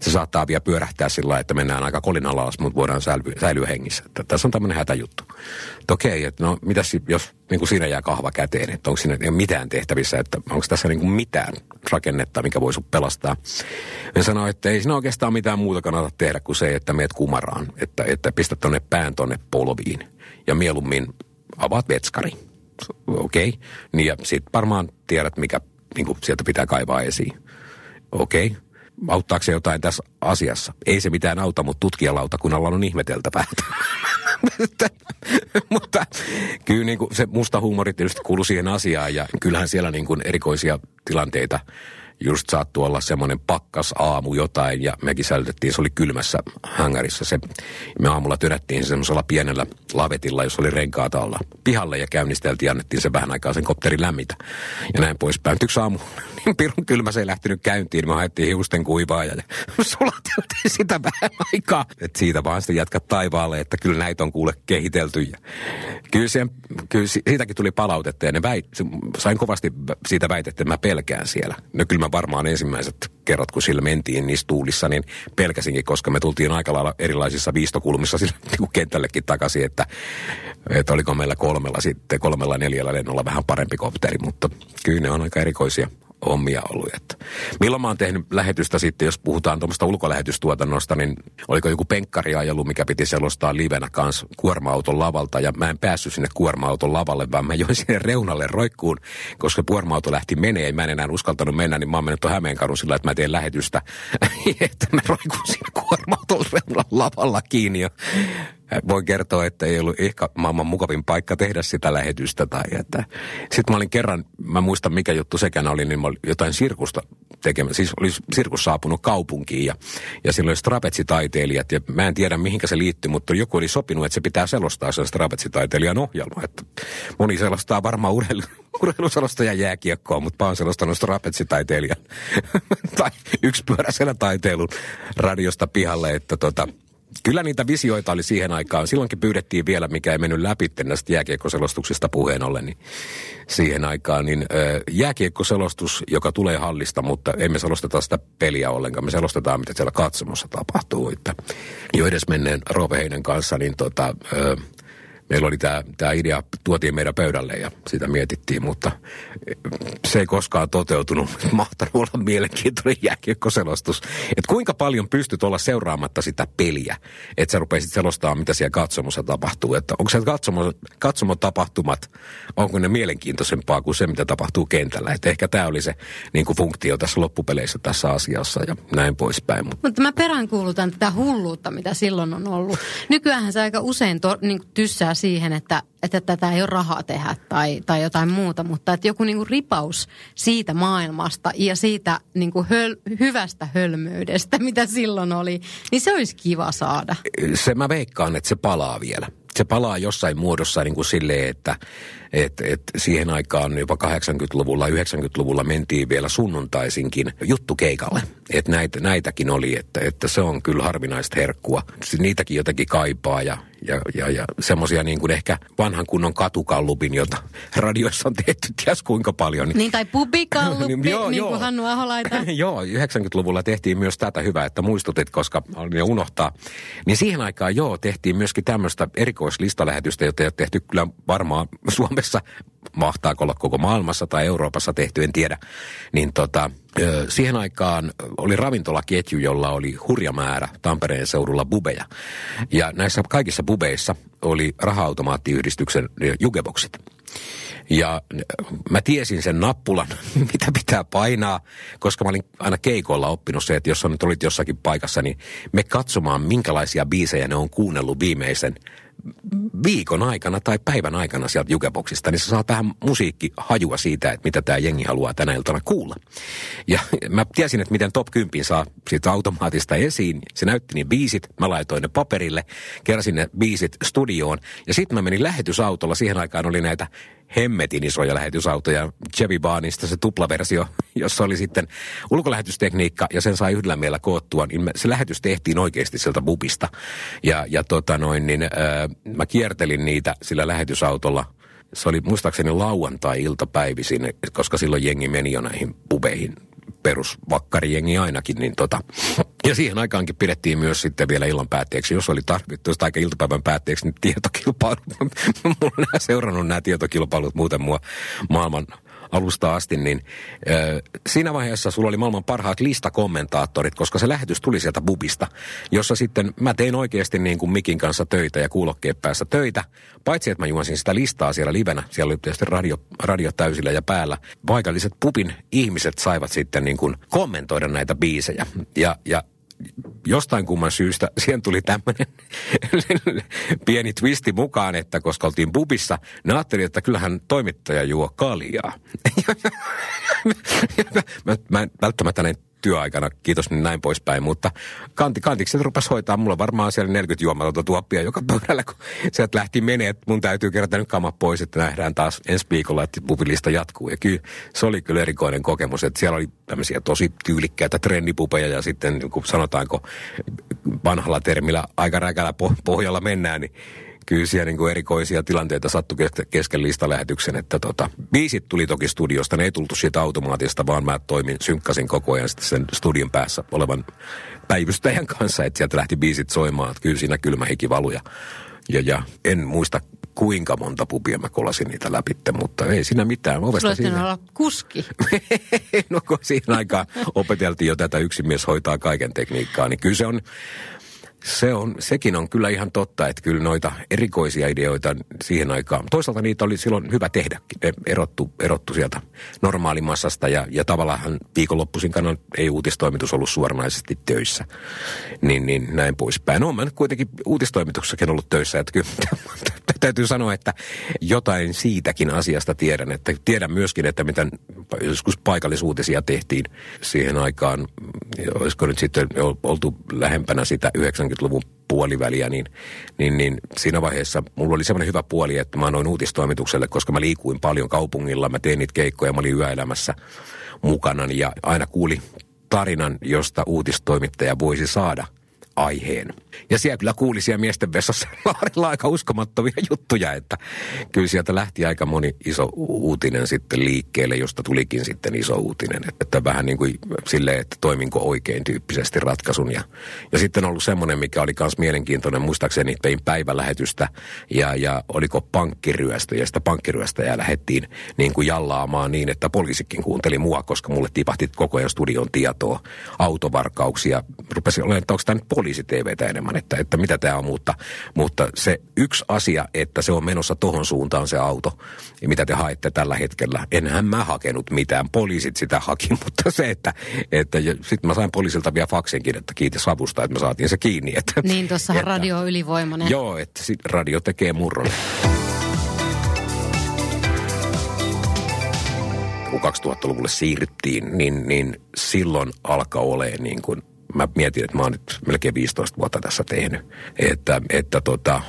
S4: se saattaa vielä pyörähtää sillä lailla, että mennään aika kolin alas, mutta voidaan säilyä, säilyä hengissä. Että tässä on tämmöinen hätäjuttu. Että okei, että no mitäs jos niin kuin siinä jää kahva käteen, että onko siinä ei ole mitään tehtävissä, että onko tässä niin kuin mitään rakennetta, mikä voisi pelastaa. Ja sanoi, että ei siinä oikeastaan mitään muuta kannata tehdä kuin se, että meet kumaraan, että, että pistä tonne pään tonne polviin ja mieluummin avaat vetskari. Okei. Okay. Niin ja sit varmaan tiedät, mikä niin kuin sieltä pitää kaivaa esiin. Okei. Okay. Auttaako se jotain tässä asiassa? Ei se mitään auta, mutta tutkijalautakunnalla on ihmeteltävää. mutta kyllä niin kuin se musta huumori tietysti kuuluu siihen asiaan ja kyllähän siellä niin kuin erikoisia tilanteita just saattoi olla semmoinen pakkas aamu jotain ja mekin säilytettiin, se oli kylmässä hängarissa se. Me aamulla tyrättiin se semmoisella pienellä lavetilla, jos oli renkaat alla pihalle ja käynnisteltiin ja annettiin se vähän aikaa sen kopterin lämmitä. Ja näin poispäin. Yksi aamu niin pirun kylmä se ei lähtenyt käyntiin, niin me haettiin hiusten kuivaa ja sulateltiin sitä vähän aikaa. Et siitä vaan sitten jatkat taivaalle, että kyllä näitä on kuule kehitelty. Ja kyllä, siihen, kyllä siitäkin tuli palautetta ja ne väit, sain kovasti siitä väitettä, että mä pelkään siellä. No kyllä mä varmaan ensimmäiset kerrat, kun sillä mentiin niissä tuulissa, niin pelkäsinkin, koska me tultiin aika lailla erilaisissa viistokulmissa sillä niin kentällekin takaisin, että, että oliko meillä kolmella sitten, kolmella neljällä lennolla vähän parempi kopteri, mutta kyllä ne on aika erikoisia ollut. Että milloin mä oon tehnyt lähetystä sitten, jos puhutaan tuommoista ulkolähetystuotannosta, niin oliko joku penkkariajelu, mikä piti selostaa livenä kanssa kuorma-auton lavalta. Ja mä en päässyt sinne kuorma-auton lavalle, vaan mä join sinne reunalle roikkuun, koska kuorma-auto lähti menee. Mä en enää uskaltanut mennä, niin mä oon mennyt tuon Hämeenkarun sillä, että mä teen lähetystä. että mä roikun siinä kuorma-auton reunalla lavalla kiinni. Ja voin kertoa, että ei ollut ehkä maailman mukavin paikka tehdä sitä lähetystä. Tai että. Sitten mä olin kerran, mä muistan mikä juttu sekään oli, niin mä olin jotain sirkusta tekemään. Siis oli sirkus saapunut kaupunkiin ja, ja silloin oli strapetsitaiteilijat ja mä en tiedä mihinkä se liittyy, mutta joku oli sopinut, että se pitää selostaa sen strapetsitaiteilijan ohjelma. Että moni selostaa varmaan urheilu, urheiluselostaja jääkiekkoa, mutta mä oon selostanut strapetsitaiteilijan tai yksipyöräisellä taiteilun radiosta pihalle, että tota, Kyllä niitä visioita oli siihen aikaan. Silloinkin pyydettiin vielä, mikä ei mennyt läpi näistä jääkiekkoselostuksista puheen ollen, niin siihen aikaan. Niin jääkiekkoselostus, joka tulee hallista, mutta emme selosteta sitä peliä ollenkaan. Me selostetaan, mitä siellä katsomossa tapahtuu. Että jo edes menneen Rove Heinen kanssa, niin tota, meillä oli tämä, tämä idea, tuotiin meidän pöydälle ja sitä mietittiin, mutta se ei koskaan toteutunut. Mahtanut olla mielenkiintoinen jääkiekkoselostus. Että kuinka paljon pystyt olla seuraamatta sitä peliä, että sä rupeisit selostaa, mitä siellä katsomossa tapahtuu. Että onko se katsomo, katsomotapahtumat, onko ne mielenkiintoisempaa kuin se, mitä tapahtuu kentällä. Että ehkä tämä oli se niin kuin funktio tässä loppupeleissä tässä asiassa ja näin poispäin.
S3: Mutta mä peräänkuulutan tätä hulluutta, mitä silloin on ollut. Nykyään se aika usein to, niin tyssää siihen, että, että tätä ei ole rahaa tehdä tai, tai jotain muuta, mutta että joku niin kuin ripaus siitä maailmasta ja siitä niin kuin höl, hyvästä hölmöydestä, mitä silloin oli, niin se olisi kiva saada.
S4: Se mä veikkaan, että se palaa vielä. Se palaa jossain muodossa niin kuin silleen, että et, et siihen aikaan jopa 80-luvulla, 90-luvulla mentiin vielä sunnuntaisinkin juttukeikalle. Että näitä, näitäkin oli, että, että se on kyllä harvinaista herkkua. Niitäkin jotenkin kaipaa ja, ja, ja, ja semmoisia niin kuin ehkä vanhan kunnon katukallupin, jota radioissa on tehty ties kuinka paljon.
S3: Niin, tai pubikalluppi, niin, joo, niin kuin Hannu Aholaita.
S4: joo, 90-luvulla tehtiin myös tätä hyvää, että muistutit, koska ne unohtaa. Niin siihen aikaan joo, tehtiin myöskin tämmöistä erikoislistalähetystä, jota ei ole tehty kyllä varmaan Suomessa, mahtaako olla koko maailmassa tai Euroopassa tehty, en tiedä. Niin tota, siihen aikaan oli ravintolaketju, jolla oli hurja määrä Tampereen seudulla bubeja. Ja näissä kaikissa bubeissa oli raha-automaattiyhdistyksen jugeboksit. Ja mä tiesin sen nappulan, mitä pitää painaa, koska mä olin aina keikolla oppinut se, että jos on nyt olit jossakin paikassa, niin me katsomaan, minkälaisia biisejä ne on kuunnellut viimeisen viikon aikana tai päivän aikana sieltä jukeboksista, niin sä saat vähän musiikkihajua siitä, että mitä tämä jengi haluaa tänä iltana kuulla. Ja mä tiesin, että miten top 10 saa siitä automaatista esiin. Se näytti niin biisit, mä laitoin ne paperille, keräsin ne biisit studioon ja sitten mä menin lähetysautolla. Siihen aikaan oli näitä hemmetin isoja lähetysautoja. Chevy Baanista se tuplaversio, jossa oli sitten ulkolähetystekniikka ja sen sai yhdellä meillä koottua. Niin se lähetys tehtiin oikeasti sieltä bubista. Ja, ja tota noin, niin, äh, mä kiertelin niitä sillä lähetysautolla – se oli muistaakseni lauantai-iltapäivisin, koska silloin jengi meni jo näihin pubeihin perusvakkarijengi ainakin, niin tota, ja siihen aikaankin pidettiin myös sitten vielä illan päätteeksi, jos oli tarvittu, tai iltapäivän päätteeksi, niin tietokilpailut. Mulla on seurannut nämä tietokilpailut muuten mua maailman alusta asti, niin ö, siinä vaiheessa sulla oli maailman parhaat listakommentaattorit, koska se lähetys tuli sieltä bubista, jossa sitten mä tein oikeasti niin kuin mikin kanssa töitä ja kuulokkeen päässä töitä. Paitsi, että mä juonsin sitä listaa siellä livenä, siellä oli tietysti radio, radio täysillä ja päällä. Paikalliset pubin ihmiset saivat sitten niin kuin kommentoida näitä biisejä. Ja, ja jostain kumman syystä siihen tuli tämmöinen pieni twisti mukaan, että koska oltiin pubissa, ne ajatteli, että kyllähän toimittaja juo kaljaa. mä, mä en välttämättä näin työaikana, kiitos niin näin poispäin, mutta kanti, kantiksi rupesi hoitaa. Mulla varmaan siellä 40 juomatonta tuoppia joka pöydällä, kun sieltä lähti menee, että mun täytyy kerätä nyt kamat pois, että nähdään taas ensi viikolla, että pupilista jatkuu. Ja kyllä se oli kyllä erikoinen kokemus, että siellä oli tämmöisiä tosi tyylikkäitä trendipupeja ja sitten kun sanotaanko vanhalla termillä aika räkällä pohjalla mennään, niin kyllä siellä niin kuin erikoisia tilanteita sattui kesken listalähetyksen, että tota, biisit tuli toki studiosta, ne ei tultu siitä automaatista, vaan mä toimin, synkkasin koko ajan sitten sen studion päässä olevan päivystäjän kanssa, että sieltä lähti biisit soimaan, että kyllä siinä kylmä hiki valuja. Ja, ja en muista kuinka monta pubia mä kolasin niitä läpi, mutta ei siinä mitään.
S3: Ovesta siinä. olla kuski.
S4: no kun siinä aikaan opeteltiin jo tätä yksin hoitaa kaiken tekniikkaa, niin kyllä se on, se on, sekin on kyllä ihan totta, että kyllä noita erikoisia ideoita siihen aikaan, toisaalta niitä oli silloin hyvä tehdäkin. Ne erottu, erottu sieltä normaalimassasta ja, ja tavallaan viikonloppuisin kannalta ei uutistoimitus ollut suoranaisesti töissä. Niin, niin näin poispäin. No, mä nyt kuitenkin uutistoimituksessakin ollut töissä, että kyllä täytyy sanoa, että jotain siitäkin asiasta tiedän. Että tiedän myöskin, että miten joskus paikallisuutisia tehtiin siihen aikaan. Olisiko nyt sitten oltu lähempänä sitä 90-luvun puoliväliä, niin, niin, niin siinä vaiheessa mulla oli semmoinen hyvä puoli, että mä annoin uutistoimitukselle, koska mä liikuin paljon kaupungilla, mä tein niitä keikkoja, mä olin yöelämässä mukana ja aina kuuli tarinan, josta uutistoimittaja voisi saada aiheen. Ja siellä kyllä kuuli siellä miesten vessassa Laarilla aika uskomattomia juttuja, että kyllä sieltä lähti aika moni iso uutinen sitten liikkeelle, josta tulikin sitten iso uutinen. Että vähän niin kuin silleen, että toiminko oikein tyyppisesti ratkaisun. Ja, ja sitten on ollut semmoinen, mikä oli myös mielenkiintoinen, muistaakseni tein päivälähetystä ja, ja oliko pankkiryöstö ja sitä pankkiryöstäjää lähettiin niin kuin jallaamaan niin, että poliisikin kuunteli mua, koska mulle tipahti koko ajan studion tietoa, autovarkauksia. Rupesi olemaan, että onko tämä nyt poliisi-TVtä enemmän hieman, että, että mitä tämä on, mutta, mutta se yksi asia, että se on menossa tohon suuntaan se auto, ja mitä te haette tällä hetkellä. Enhän mä hakenut mitään, poliisit sitä haki, mutta se, että, että sitten mä sain poliisilta vielä faksenkin, että kiitos avusta, että me saatiin se kiinni. Että,
S3: niin, tuossa radio on ylivoimainen.
S4: Joo, että sit radio tekee murron. kun 2000-luvulle siirryttiin, niin, niin silloin alkaa olemaan niin kuin mä mietin, että mä oon nyt melkein 15 vuotta tässä tehnyt, että, että tota,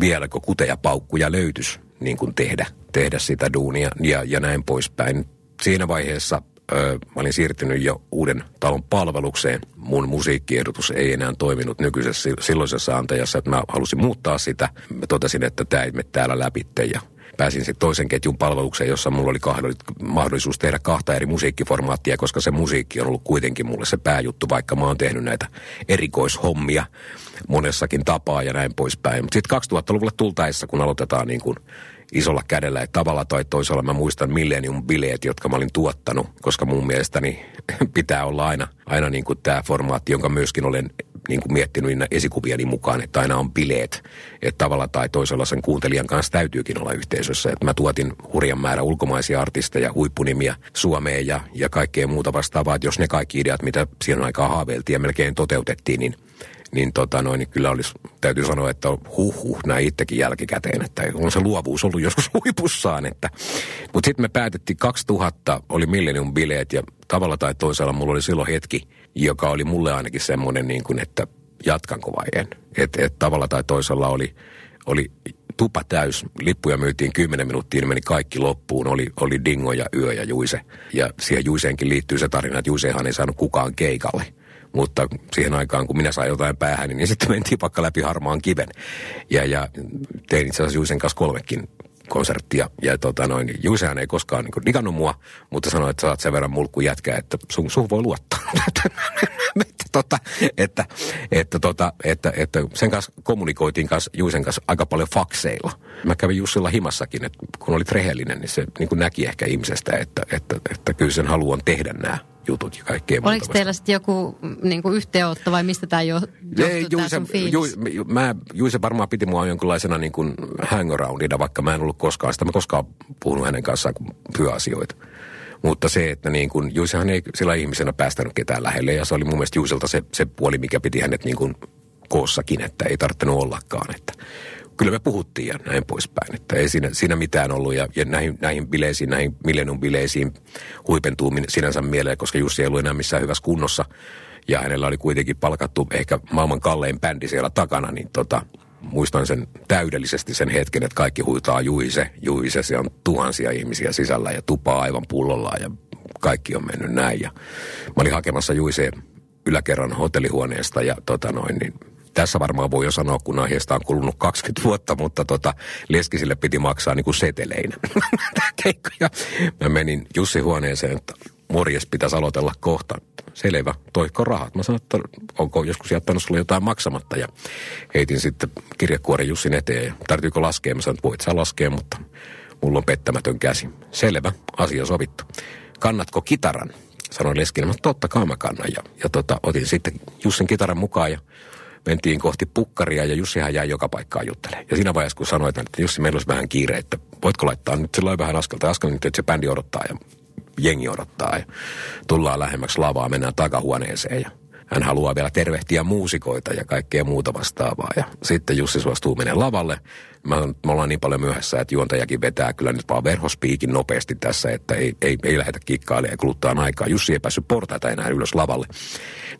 S4: vieläkö kuteja paukkuja löytyisi niin kuin tehdä, tehdä sitä duunia ja, ja näin poispäin. Siinä vaiheessa ö, mä olin siirtynyt jo uuden talon palvelukseen. Mun musiikkiehdotus ei enää toiminut nykyisessä silloisessa antajassa, että mä halusin muuttaa sitä. Mä totesin, että tämä ei mene täällä läpi ja pääsin sitten toisen ketjun palvelukseen, jossa mulla oli mahdollisuus tehdä kahta eri musiikkiformaattia, koska se musiikki on ollut kuitenkin mulle se pääjuttu, vaikka mä oon tehnyt näitä erikoishommia monessakin tapaa ja näin poispäin. Mutta sitten 2000-luvulle tultaessa, kun aloitetaan niin kuin isolla kädellä, että tavalla tai toisella mä muistan Millennium-bileet, jotka mä olin tuottanut, koska mun mielestäni pitää olla aina, aina niin kuin tämä formaatti, jonka myöskin olen niin kuin miettinyt esikuvieni mukaan, että aina on bileet. Että tavalla tai toisella sen kuuntelijan kanssa täytyykin olla yhteisössä. Että mä tuotin hurjan määrä ulkomaisia artisteja, huippunimiä Suomeen ja, ja kaikkea muuta vastaavaa. Että jos ne kaikki ideat, mitä siihen aikaan haaveiltiin ja melkein toteutettiin, niin niin, tota noin, niin kyllä olisi, täytyy sanoa, että huh huh, näin itsekin jälkikäteen, että on se luovuus ollut joskus huipussaan. Että. Mutta sitten me päätettiin, 2000 oli Millennium-bileet ja tavalla tai toisella mulla oli silloin hetki, joka oli mulle ainakin semmoinen, niin kuin, että jatkanko vai en. Että et tavalla tai toisella oli, oli tupa täys. Lippuja myytiin 10 minuuttia, niin meni kaikki loppuun. Oli, oli Dingo ja Yö ja Juise. Ja siihen Juiseenkin liittyy se tarina, että Juisehan ei saanut kukaan keikalle. Mutta siihen aikaan, kun minä sain jotain päähän, niin sitten mentiin vaikka läpi harmaan kiven. Ja, ja tein itse asiassa Juisen kanssa kolmekin konserttia. Ja tota noin, Juisehan ei koskaan niin digannut mua, mutta sanoi, että sä oot sen verran mulkku jätkä, että sun, sun voi luottaa. tota, että, että, tota, että, että, sen kanssa kommunikoitiin kanssa Juisen kanssa aika paljon fakseilla. Mä kävin Jussilla himassakin, että kun olit rehellinen, niin se niin näki ehkä ihmisestä, että, että, että, kyllä sen haluan tehdä nämä jutut ja kaikkea
S3: Oliko teillä sitten joku niin kuin yhteenotto vai mistä tämä jo,
S4: Ei, Juise, Ju, mä, Juise varmaan piti mua jonkinlaisena niin kuin hangaroundina, vaikka mä en ollut koskaan sitä. Mä koskaan puhunut hänen kanssaan työasioita. Mutta se, että niin kuin, Juisehan ei sillä ihmisenä päästänyt ketään lähelle ja se oli mun mielestä Juiselta se, se puoli, mikä piti hänet niin kuin koossakin, että ei tarvinnut ollakaan. Että kyllä me puhuttiin ja näin poispäin. Että ei siinä, siinä mitään ollut ja, ja näihin, näihin bileisiin, näihin millennium bileisiin huipentuu sinänsä mieleen, koska Jussi ei ollut enää missään hyvässä kunnossa. Ja hänellä oli kuitenkin palkattu ehkä maailman kallein bändi siellä takana, niin tota, muistan sen täydellisesti sen hetken, että kaikki huitaa Juise, Juise, se on tuhansia ihmisiä sisällä ja tupaa aivan pullollaan ja kaikki on mennyt näin. Ja mä olin hakemassa Juiseen yläkerran hotellihuoneesta ja tota noin, niin tässä varmaan voi jo sanoa, kun aiheesta on kulunut 20 vuotta, mutta tota, Leskisille piti maksaa niin kuin seteleinä. mä menin Jussi huoneeseen, että morjes pitäisi aloitella kohta. Selvä, toikko rahat. Mä sanoin, että onko joskus jättänyt sulle jotain maksamatta ja heitin sitten kirjekuoren Jussin eteen ja tarvitiko laskea. Mä sanoin, että voit sä laskea, mutta mulla on pettämätön käsi. Selvä, asia sovittu. Kannatko kitaran? Sanoin Leskille, että totta kai mä kannan. Ja, ja tota, otin sitten Jussin kitaran mukaan ja mentiin kohti pukkaria ja Jussihan jäi joka paikkaan juttelemaan. Ja siinä vaiheessa, kun sanoit, että Jussi, meillä olisi vähän kiire, että voitko laittaa nyt silloin vähän askelta askel, että se bändi odottaa ja jengi odottaa ja tullaan lähemmäksi lavaa, mennään takahuoneeseen ja hän haluaa vielä tervehtiä muusikoita ja kaikkea muuta vastaavaa. Ja sitten Jussi suostuu menee lavalle Mä, me ollaan niin paljon myöhässä, että juontajakin vetää kyllä nyt vaan verhospiikin nopeasti tässä, että ei, ei, ei lähetä kikkailemaan ja kuluttaa aikaa. Jussi ei päässyt portaita enää ylös lavalle.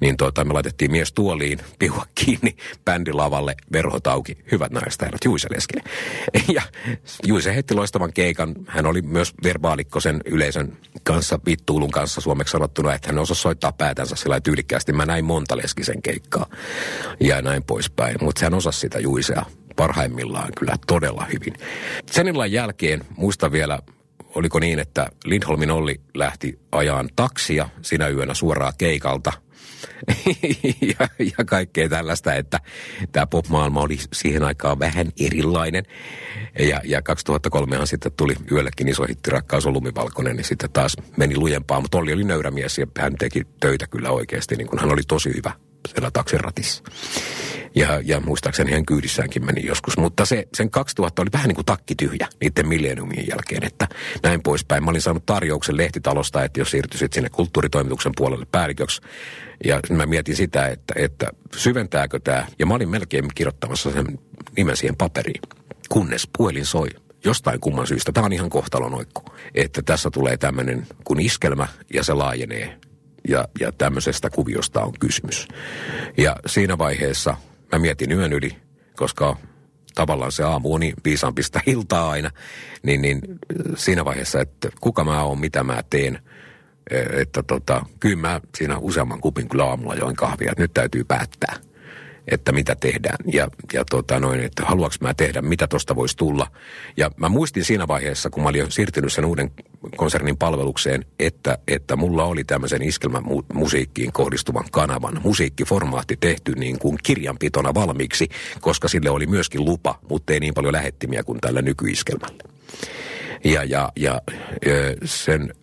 S4: Niin tota, me laitettiin mies tuoliin, piua kiinni, bändi lavalle, verhot auki. Hyvät naiset herrat, Juise Leskinen. Ja Juise heitti loistavan keikan. Hän oli myös verbaalikko sen yleisön kanssa, vittuulun kanssa suomeksi sanottuna, että hän osasi soittaa päätänsä sillä tyylikkäästi. Mä näin monta Leskisen keikkaa ja näin poispäin. Mutta hän osasi sitä Juisea parhaimmillaan kyllä todella hyvin. Sen illan jälkeen muista vielä, oliko niin, että Lindholmin Olli lähti ajaan taksia sinä yönä suoraan keikalta – ja, ja kaikkea tällaista, että tämä pop-maailma oli siihen aikaan vähän erilainen. Ja, ja 2003 sitten tuli yöllekin iso hitti Rakkaus on lumivalkoinen, niin sitten taas meni lujempaa. Mutta Olli oli nöyrä mies ja hän teki töitä kyllä oikeasti, niin kun hän oli tosi hyvä siellä taksiratissa. Ja, ja muistaakseni hän kyydissäänkin meni joskus. Mutta se, sen 2000 oli vähän niin kuin takki tyhjä niiden millenniumien jälkeen, että näin poispäin. Mä olin saanut tarjouksen lehtitalosta, että jos siirtyisit sinne kulttuuritoimituksen puolelle päälliköksi. Ja mä mietin sitä, että, että syventääkö tämä. Ja mä olin melkein kirjoittamassa sen nimen siihen paperiin, kunnes puhelin soi jostain kumman syystä. Tämä on ihan kohtalonoikku, että tässä tulee tämmöinen kun iskelmä ja se laajenee ja, ja tämmöisestä kuviosta on kysymys. Ja siinä vaiheessa mä mietin yön yli, koska tavallaan se aamu on niin viisaampista iltaa aina, niin, niin siinä vaiheessa, että kuka mä oon, mitä mä teen, e, että tota, kyllä mä siinä useamman kupin kyllä aamulla join kahvia, että nyt täytyy päättää – että mitä tehdään ja, ja tota noin, että haluanko mä tehdä, mitä tosta voisi tulla. Ja mä muistin siinä vaiheessa, kun mä olin siirtynyt sen uuden konsernin palvelukseen, että, että mulla oli tämmöisen iskelmämusiikkiin kohdistuvan kanavan musiikkiformaatti tehty niin kuin kirjanpitona valmiiksi, koska sille oli myöskin lupa, mutta ei niin paljon lähettimiä kuin tällä nykyiskelmällä. Ja, ja, ja sen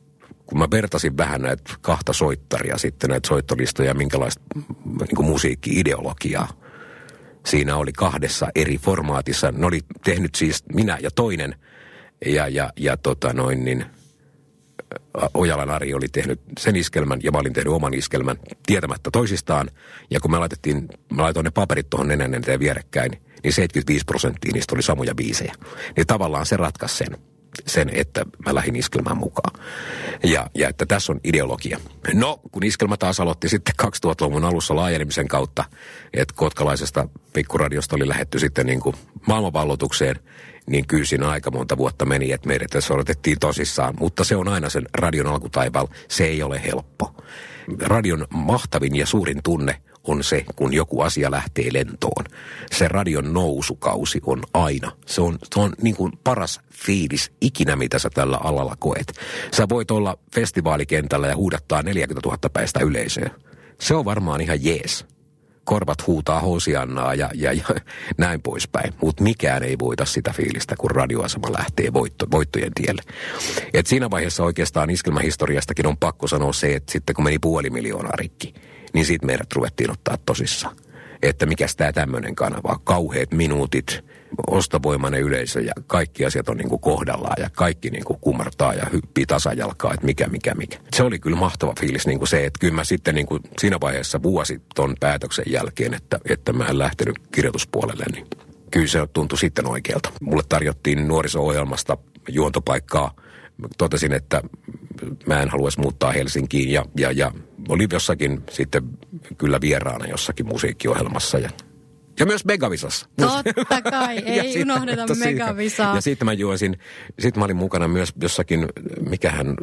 S4: kun mä vertasin vähän näitä kahta soittaria sitten, näitä soittolistoja, minkälaista niin musiikki-ideologiaa siinä oli kahdessa eri formaatissa. Ne oli tehnyt siis minä ja toinen, ja, ja, ja tota noin niin, Ojalan Ari oli tehnyt sen iskelmän ja mä olin tehnyt oman iskelmän tietämättä toisistaan. Ja kun me laitettiin, mä laitoin ne paperit tuohon nenän eteen vierekkäin, niin 75 prosenttia niistä oli samoja biisejä. Niin tavallaan se ratkaisi sen sen, että mä lähdin iskelmään mukaan. Ja, ja että tässä on ideologia. No, kun iskelmä taas aloitti sitten 2000-luvun alussa laajenemisen kautta, että kotkalaisesta pikkuradiosta oli lähetty sitten niin kuin maailmanvallotukseen, niin kyllä siinä aika monta vuotta meni, että meidät tässä odotettiin tosissaan. Mutta se on aina sen radion alkutaival, se ei ole helppo. Radion mahtavin ja suurin tunne on se, kun joku asia lähtee lentoon. Se radion nousukausi on aina. Se on, se on niin kuin paras fiilis ikinä, mitä sä tällä alalla koet. Sä voit olla festivaalikentällä ja huudattaa 40 000 päistä yleisöä. Se on varmaan ihan jees. Korvat huutaa hosiannaa ja, ja, ja näin poispäin. Mutta mikään ei voita sitä fiilistä, kun radioasema lähtee voitto, voittojen tielle. Et siinä vaiheessa oikeastaan iskelmähistoriastakin on pakko sanoa se, että sitten kun meni puoli miljoonaa rikki, niin siitä meidät ruvettiin ottaa tosissaan. Että mikä tämä tämmöinen kanava, kauheat minuutit, ostovoimainen yleisö ja kaikki asiat on niin kuin kohdallaan ja kaikki niin kuin kumartaa ja hyppii tasajalkaa, että mikä, mikä, mikä. Se oli kyllä mahtava fiilis niin kuin se, että kyllä mä sitten niin kuin siinä vaiheessa vuosi ton päätöksen jälkeen, että, että mä en lähtenyt kirjoituspuolelle, niin kyllä se tuntui sitten oikealta. Mulle tarjottiin nuoriso-ohjelmasta juontopaikkaa. Totesin, että mä en haluaisi muuttaa Helsinkiin ja, ja, ja oli jossakin sitten kyllä vieraana jossakin musiikkiohjelmassa ja ja myös Megavisassa.
S3: Totta kai, ei unohdeta Megavisaa.
S4: Ja sitten mä juosin, sitten mä olin mukana myös jossakin, mikähän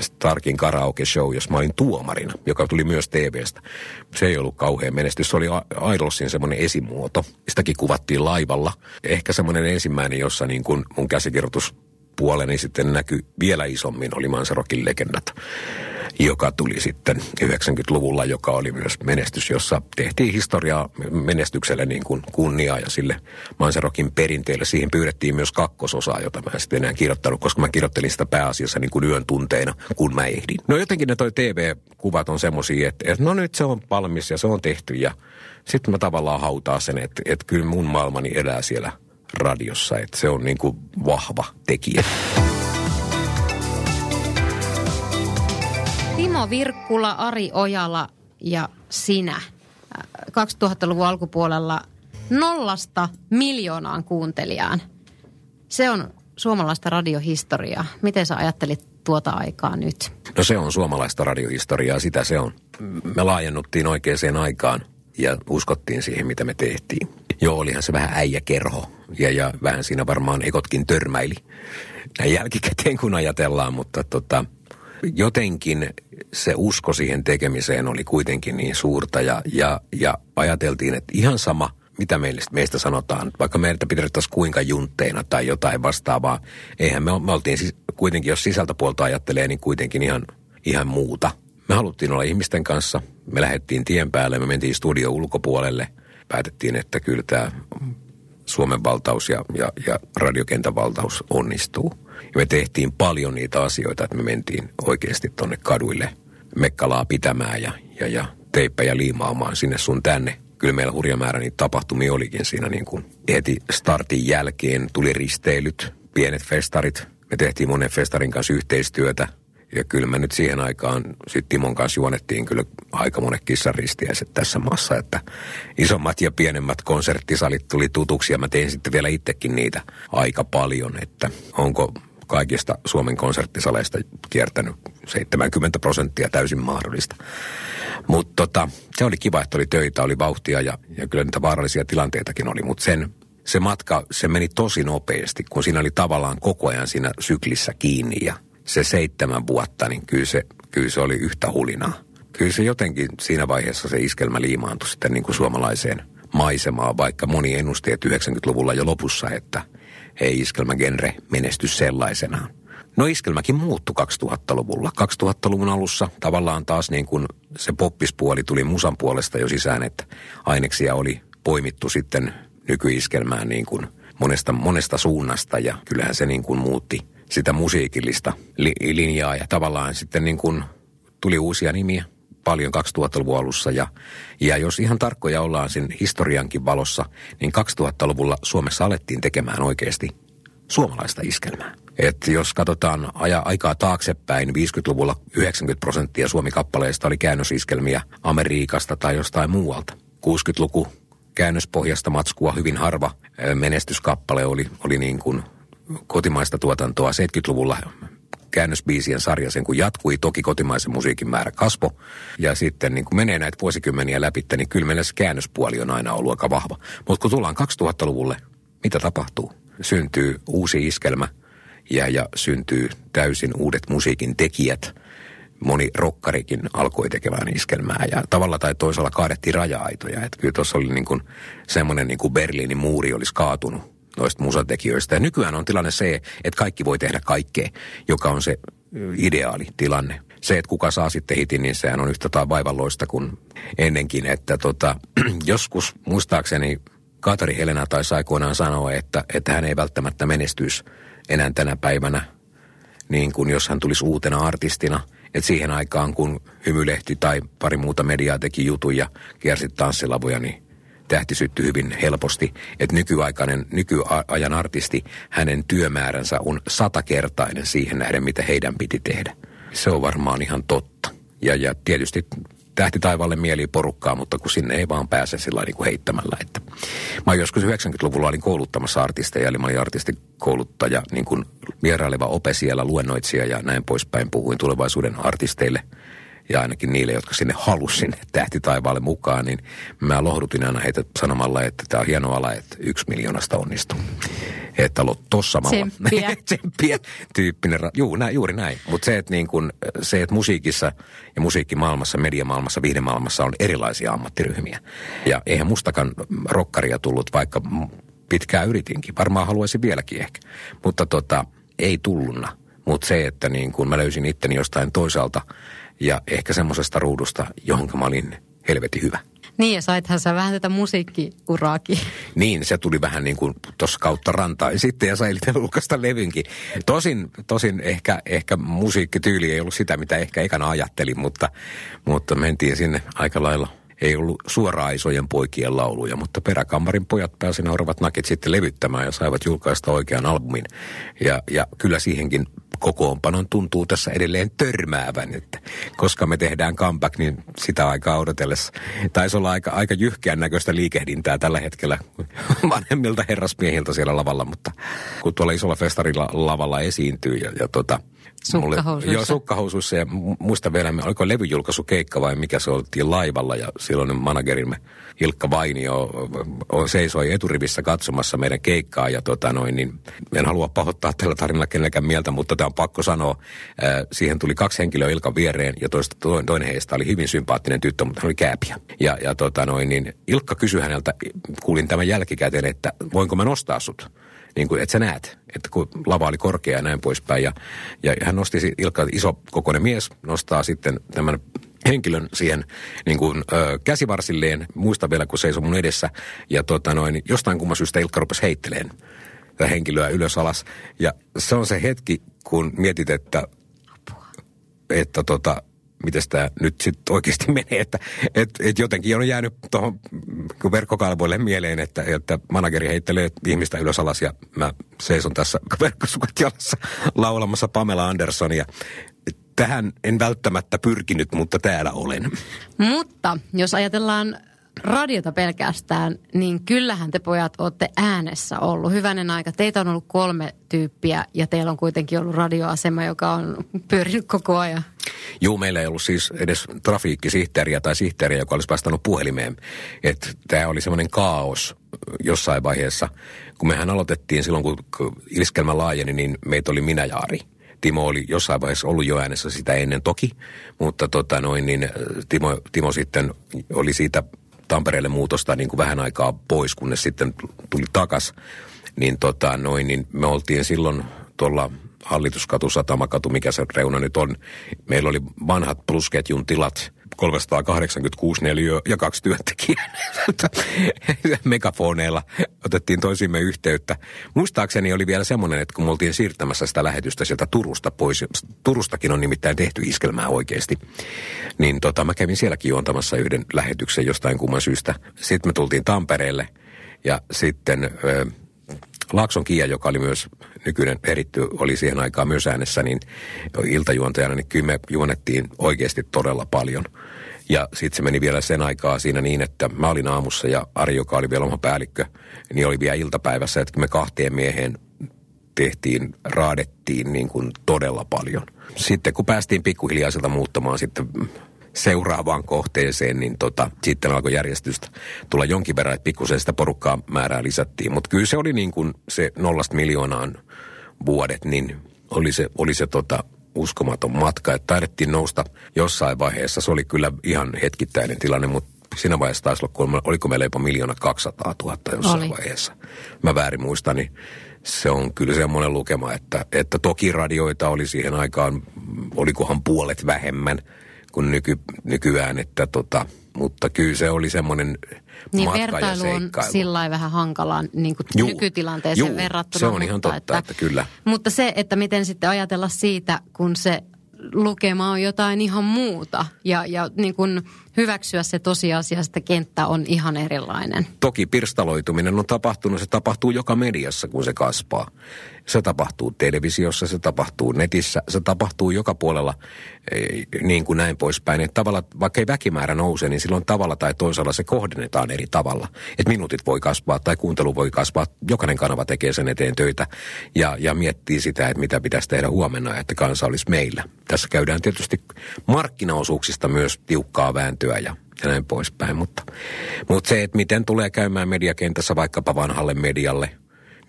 S4: Starkin karaoke show, jos mä olin tuomarina, joka tuli myös TVstä. Se ei ollut kauhean menestys, se oli Idolsin semmoinen esimuoto. Sitäkin kuvattiin laivalla. Ehkä semmoinen ensimmäinen, jossa niin kun mun käsikirjoitus puoleni sitten näkyi vielä isommin, oli Mansarokin legendat joka tuli sitten 90-luvulla, joka oli myös menestys, jossa tehtiin historiaa menestykselle niin kuin kunniaa ja sille Mansarokin perinteelle. Siihen pyydettiin myös kakkososaa, jota mä en sitten enää kirjoittanut, koska mä kirjoittelin sitä pääasiassa niin kuin yön tunteina, kun mä ehdin. No jotenkin ne toi TV-kuvat on semmoisia, että, että no nyt se on valmis ja se on tehty ja sitten mä tavallaan hautaa sen, että, että kyllä mun maailmani elää siellä radiossa, että se on niin kuin vahva tekijä.
S3: Virkkula, Ari Ojala ja sinä 2000-luvun alkupuolella nollasta miljoonaan kuuntelijaan. Se on suomalaista radiohistoriaa. Miten sä ajattelit tuota aikaa nyt?
S4: No se on suomalaista radiohistoriaa, sitä se on. Me laajennuttiin oikeaan aikaan ja uskottiin siihen, mitä me tehtiin. Joo, olihan se vähän äijäkerho ja, ja vähän siinä varmaan ekotkin törmäili näin jälkikäteen, kun ajatellaan, mutta tota, jotenkin se usko siihen tekemiseen oli kuitenkin niin suurta ja, ja, ja ajateltiin, että ihan sama, mitä meistä, meistä sanotaan, vaikka meitä pidettäisiin kuinka juntteina tai jotain vastaavaa, eihän me, me oltiin siis kuitenkin, jos sisältäpuolta ajattelee, niin kuitenkin ihan, ihan muuta. Me haluttiin olla ihmisten kanssa, me lähdettiin tien päälle, me mentiin studio ulkopuolelle, päätettiin, että kyllä tämä Suomen valtaus ja, ja, ja radiokentän valtaus onnistuu. Ja me tehtiin paljon niitä asioita, että me mentiin oikeasti tonne kaduille mekkalaa pitämään ja, ja, ja teippejä liimaamaan sinne sun tänne. Kyllä meillä hurja määrä niitä tapahtumia olikin siinä niin kuin heti startin jälkeen. Tuli risteilyt, pienet festarit. Me tehtiin monen festarin kanssa yhteistyötä. Ja kyllä me nyt siihen aikaan sitten Timon kanssa juonettiin kyllä aika monet kissaristiäiset tässä maassa, että isommat ja pienemmät konserttisalit tuli tutuksi ja mä tein sitten vielä itsekin niitä aika paljon, että onko kaikista Suomen konserttisaleista kiertänyt 70 prosenttia täysin mahdollista. Mutta tota, se oli kiva, että oli töitä, oli vauhtia ja, ja kyllä niitä vaarallisia tilanteitakin oli, mutta sen se matka, se meni tosi nopeasti, kun siinä oli tavallaan koko ajan siinä syklissä kiinni ja se seitsemän vuotta, niin kyllä se, kyllä se oli yhtä hulinaa. Kyllä se jotenkin siinä vaiheessa se iskelmä liimaantui sitten niin kuin suomalaiseen maisemaan, vaikka moni ennusti, että 90-luvulla jo lopussa, että ei iskelmägenre menesty sellaisenaan. No iskelmäkin muuttui 2000-luvulla. 2000-luvun alussa tavallaan taas niin kuin se poppispuoli tuli musan puolesta jo sisään, että aineksia oli poimittu sitten nykyiskelmään niin kuin monesta, monesta suunnasta ja kyllähän se niin kuin muutti sitä musiikillista li- linjaa ja tavallaan sitten niin kuin tuli uusia nimiä paljon 2000-luvun alussa ja, ja jos ihan tarkkoja ollaan sen historiankin valossa, niin 2000-luvulla Suomessa alettiin tekemään oikeasti suomalaista iskelmää. Et jos katsotaan aja, aikaa taaksepäin, 50-luvulla 90 prosenttia Suomi-kappaleista oli käännösiskelmiä Amerikasta tai jostain muualta. 60-luku käännöspohjasta matskua hyvin harva menestyskappale oli, oli niin kuin kotimaista tuotantoa 70-luvulla käännösbiisien sarja sen kun jatkui, toki kotimaisen musiikin määrä kasvo. Ja sitten niin kun menee näitä vuosikymmeniä läpi, niin kyllä meillä se käännöspuoli on aina ollut aika vahva. Mutta kun tullaan 2000-luvulle, mitä tapahtuu? Syntyy uusi iskelmä ja, ja syntyy täysin uudet musiikin tekijät – moni rokkarikin alkoi tekemään iskelmää ja tavalla tai toisella kaadettiin raja-aitoja. Että kyllä tuossa oli niin semmoinen niin kuin Berliinin muuri olisi kaatunut noista musatekijöistä. Ja nykyään on tilanne se, että kaikki voi tehdä kaikkea, joka on se ideaali tilanne. Se, että kuka saa sitten hitin, niin sehän on yhtä tai vaivalloista kuin ennenkin. Että tota, joskus muistaakseni Katari Helena taisi aikoinaan sanoa, että, että hän ei välttämättä menestyisi enää tänä päivänä, niin kuin jos hän tulisi uutena artistina – että siihen aikaan, kun Hymylehti tai pari muuta mediaa teki jutuja, kiersi tanssilavoja, niin tähti syttyi hyvin helposti. Että nykyaikainen, nykyajan artisti, hänen työmääränsä on satakertainen siihen nähden, mitä heidän piti tehdä. Se on varmaan ihan totta. Ja, ja tietysti tähti taivaalle mieli porukkaa, mutta kun sinne ei vaan pääse sillä niin kuin heittämällä. Että mä joskus 90-luvulla olin kouluttamassa artisteja, eli mä olin artistikouluttaja, niin kuin vieraileva ope siellä, luennoitsija ja näin poispäin. Puhuin tulevaisuuden artisteille – ja ainakin niille, jotka sinne halusin tähti taivaalle mukaan, niin mä lohdutin aina heitä sanomalla, että tämä on hieno ala, että yksi miljoonasta onnistuu. Että tossa
S3: Tsemppiä.
S4: Tsemppiä tyyppinen. Juu, näin, juuri näin. Mutta se, että niin kun, se, että musiikissa ja musiikkimaailmassa, mediamaailmassa, viihdemaailmassa on erilaisia ammattiryhmiä. Ja eihän mustakaan rokkaria tullut, vaikka pitkään yritinkin. Varmaan haluaisin vieläkin ehkä. Mutta tota, ei tulluna. Mutta se, että niin kun mä löysin itteni jostain toisaalta – ja ehkä semmoisesta ruudusta, johon mä olin helvetin hyvä.
S3: Niin, ja saithan sä vähän tätä musiikkiuraakin.
S4: Niin, se tuli vähän niin kuin tuossa kautta rantaan sitten ja sai julkaista levynkin. Tosin, tosin ehkä, ehkä musiikkityyli ei ollut sitä, mitä ehkä ekana ajattelin, mutta, mutta mentiin sinne aika lailla ei ollut suoraan isojen poikien lauluja, mutta peräkammarin pojat pääsi nauravat nakit sitten levyttämään ja saivat julkaista oikean albumin. Ja, ja kyllä siihenkin kokoonpanon tuntuu tässä edelleen törmäävän, että koska me tehdään comeback, niin sitä aikaa odotellessa taisi olla aika, aika jyhkeän näköistä liikehdintää tällä hetkellä vanhemmilta herrasmiehiltä siellä lavalla, mutta kun tuolla isolla festarilla lavalla esiintyy ja, ja tota,
S3: Sukkahousuissa.
S4: Mulle, joo, sukkahousuissa ja muista vielä, oliko levyjulkaisukeikka vai mikä se oltiin laivalla ja silloin managerimme Ilkka Vainio seisoi eturivissä katsomassa meidän keikkaa ja tota noin, niin en halua pahoittaa tällä tarinalla kenellekään mieltä, mutta tämä on pakko sanoa. Siihen tuli kaksi henkilöä Ilkan viereen ja toista, toinen heistä oli hyvin sympaattinen tyttö, mutta hän oli kääpiä. Ja, ja tota noin, niin Ilkka kysyi häneltä, kuulin tämän jälkikäteen, että voinko mä nostaa sut? Niin kuin, että sä näet, että kun lava oli korkea ja näin poispäin. Ja, ja hän nosti, Ilkka, iso kokoinen mies, nostaa sitten tämän henkilön siihen niin kuin, ö, käsivarsilleen. Muista vielä, kun seisoi mun edessä. Ja tota noin, jostain kumman syystä Ilkka rupesi heitteleen tätä henkilöä ylös alas. Ja se on se hetki, kun mietit, että, että tota, miten tämä nyt sitten oikeasti menee. Että et, et jotenkin on jäänyt tuohon verkkokalvoille mieleen, että, että manageri heittelee ihmistä ylös alas ja mä seison tässä verkkosukat jalassa laulamassa Pamela Andersonia. Tähän en välttämättä pyrkinyt, mutta täällä olen.
S3: Mutta jos ajatellaan radiota pelkästään, niin kyllähän te pojat olette äänessä ollut. Hyvänen aika. Teitä on ollut kolme tyyppiä ja teillä on kuitenkin ollut radioasema, joka on pyörinyt koko ajan.
S4: Joo, meillä ei ollut siis edes trafiikkisihteeriä tai sihteeriä, joka olisi vastannut puhelimeen. Että tämä oli semmoinen kaos jossain vaiheessa. Kun mehän aloitettiin silloin, kun iskelmä laajeni, niin meitä oli minä ja Ari. Timo oli jossain vaiheessa ollut jo äänessä sitä ennen toki, mutta tota noin, niin Timo, Timo sitten oli siitä Tampereelle muutosta niin kuin vähän aikaa pois, kunnes sitten tuli takas. Niin, tota, noin, niin me oltiin silloin tuolla Hallituskatu, Satamakatu, mikä se reuna nyt on. Meillä oli vanhat plusketjun tilat, 386 neliö ja kaksi työntekijää. Megafoneilla otettiin toisimme yhteyttä. Muistaakseni oli vielä semmoinen, että kun me oltiin siirtämässä sitä lähetystä sieltä Turusta pois, Turustakin on nimittäin tehty iskelmää oikeasti, niin tota, mä kävin sielläkin juontamassa yhden lähetyksen jostain kumman syystä. Sitten me tultiin Tampereelle ja sitten... Ö, Laakson Kiia, joka oli myös nykyinen eritty, oli siihen aikaan myös äänessä, niin iltajuontajana, niin kyllä me juonettiin oikeasti todella paljon. Ja sitten se meni vielä sen aikaa siinä niin, että mä olin aamussa ja Ari, joka oli vielä oma päällikkö, niin oli vielä iltapäivässä, että me kahteen mieheen tehtiin, raadettiin niin kuin todella paljon. Sitten kun päästiin pikkuhiljaa sieltä muuttamaan sitten seuraavaan kohteeseen, niin tota, sitten alkoi järjestystä tulla jonkin verran, että pikkusen sitä porukkaa määrää lisättiin. Mutta kyllä se oli niin kuin se nollasta miljoonaan vuodet, niin oli se, oli se tota, uskomaton matka, että taidettiin nousta jossain vaiheessa. Se oli kyllä ihan hetkittäinen tilanne, mutta siinä vaiheessa taisi olla, oliko meillä jopa miljoona 200 000 jossain oli. vaiheessa. Mä väärin muistan, niin se on kyllä semmoinen lukema, että, että toki radioita oli siihen aikaan, olikohan puolet vähemmän kuin nyky, nykyään, että tota, mutta kyllä se oli semmoinen
S3: niin vertailu on sillä vähän hankalaa niin kuin juu, nykytilanteeseen juu, verrattuna.
S4: se on ihan totta, että, että kyllä.
S3: Mutta se, että miten sitten ajatella siitä, kun se lukema on jotain ihan muuta ja, ja niin kuin hyväksyä se tosiasia, että kenttä on ihan erilainen.
S4: Toki pirstaloituminen on tapahtunut, se tapahtuu joka mediassa, kun se kasvaa. Se tapahtuu televisiossa, se tapahtuu netissä, se tapahtuu joka puolella eh, niin kuin näin poispäin. Että tavalla, vaikka ei väkimäärä nouse, niin silloin tavalla tai toisella se kohdennetaan eri tavalla. Että minuutit voi kasvaa tai kuuntelu voi kasvaa. Jokainen kanava tekee sen eteen töitä ja, ja miettii sitä, että mitä pitäisi tehdä huomenna, että kansa olisi meillä. Tässä käydään tietysti markkinaosuuksista myös tiukkaa vääntöä ja ja näin poispäin. Mutta, mutta se, että miten tulee käymään mediakentässä vaikkapa vanhalle medialle,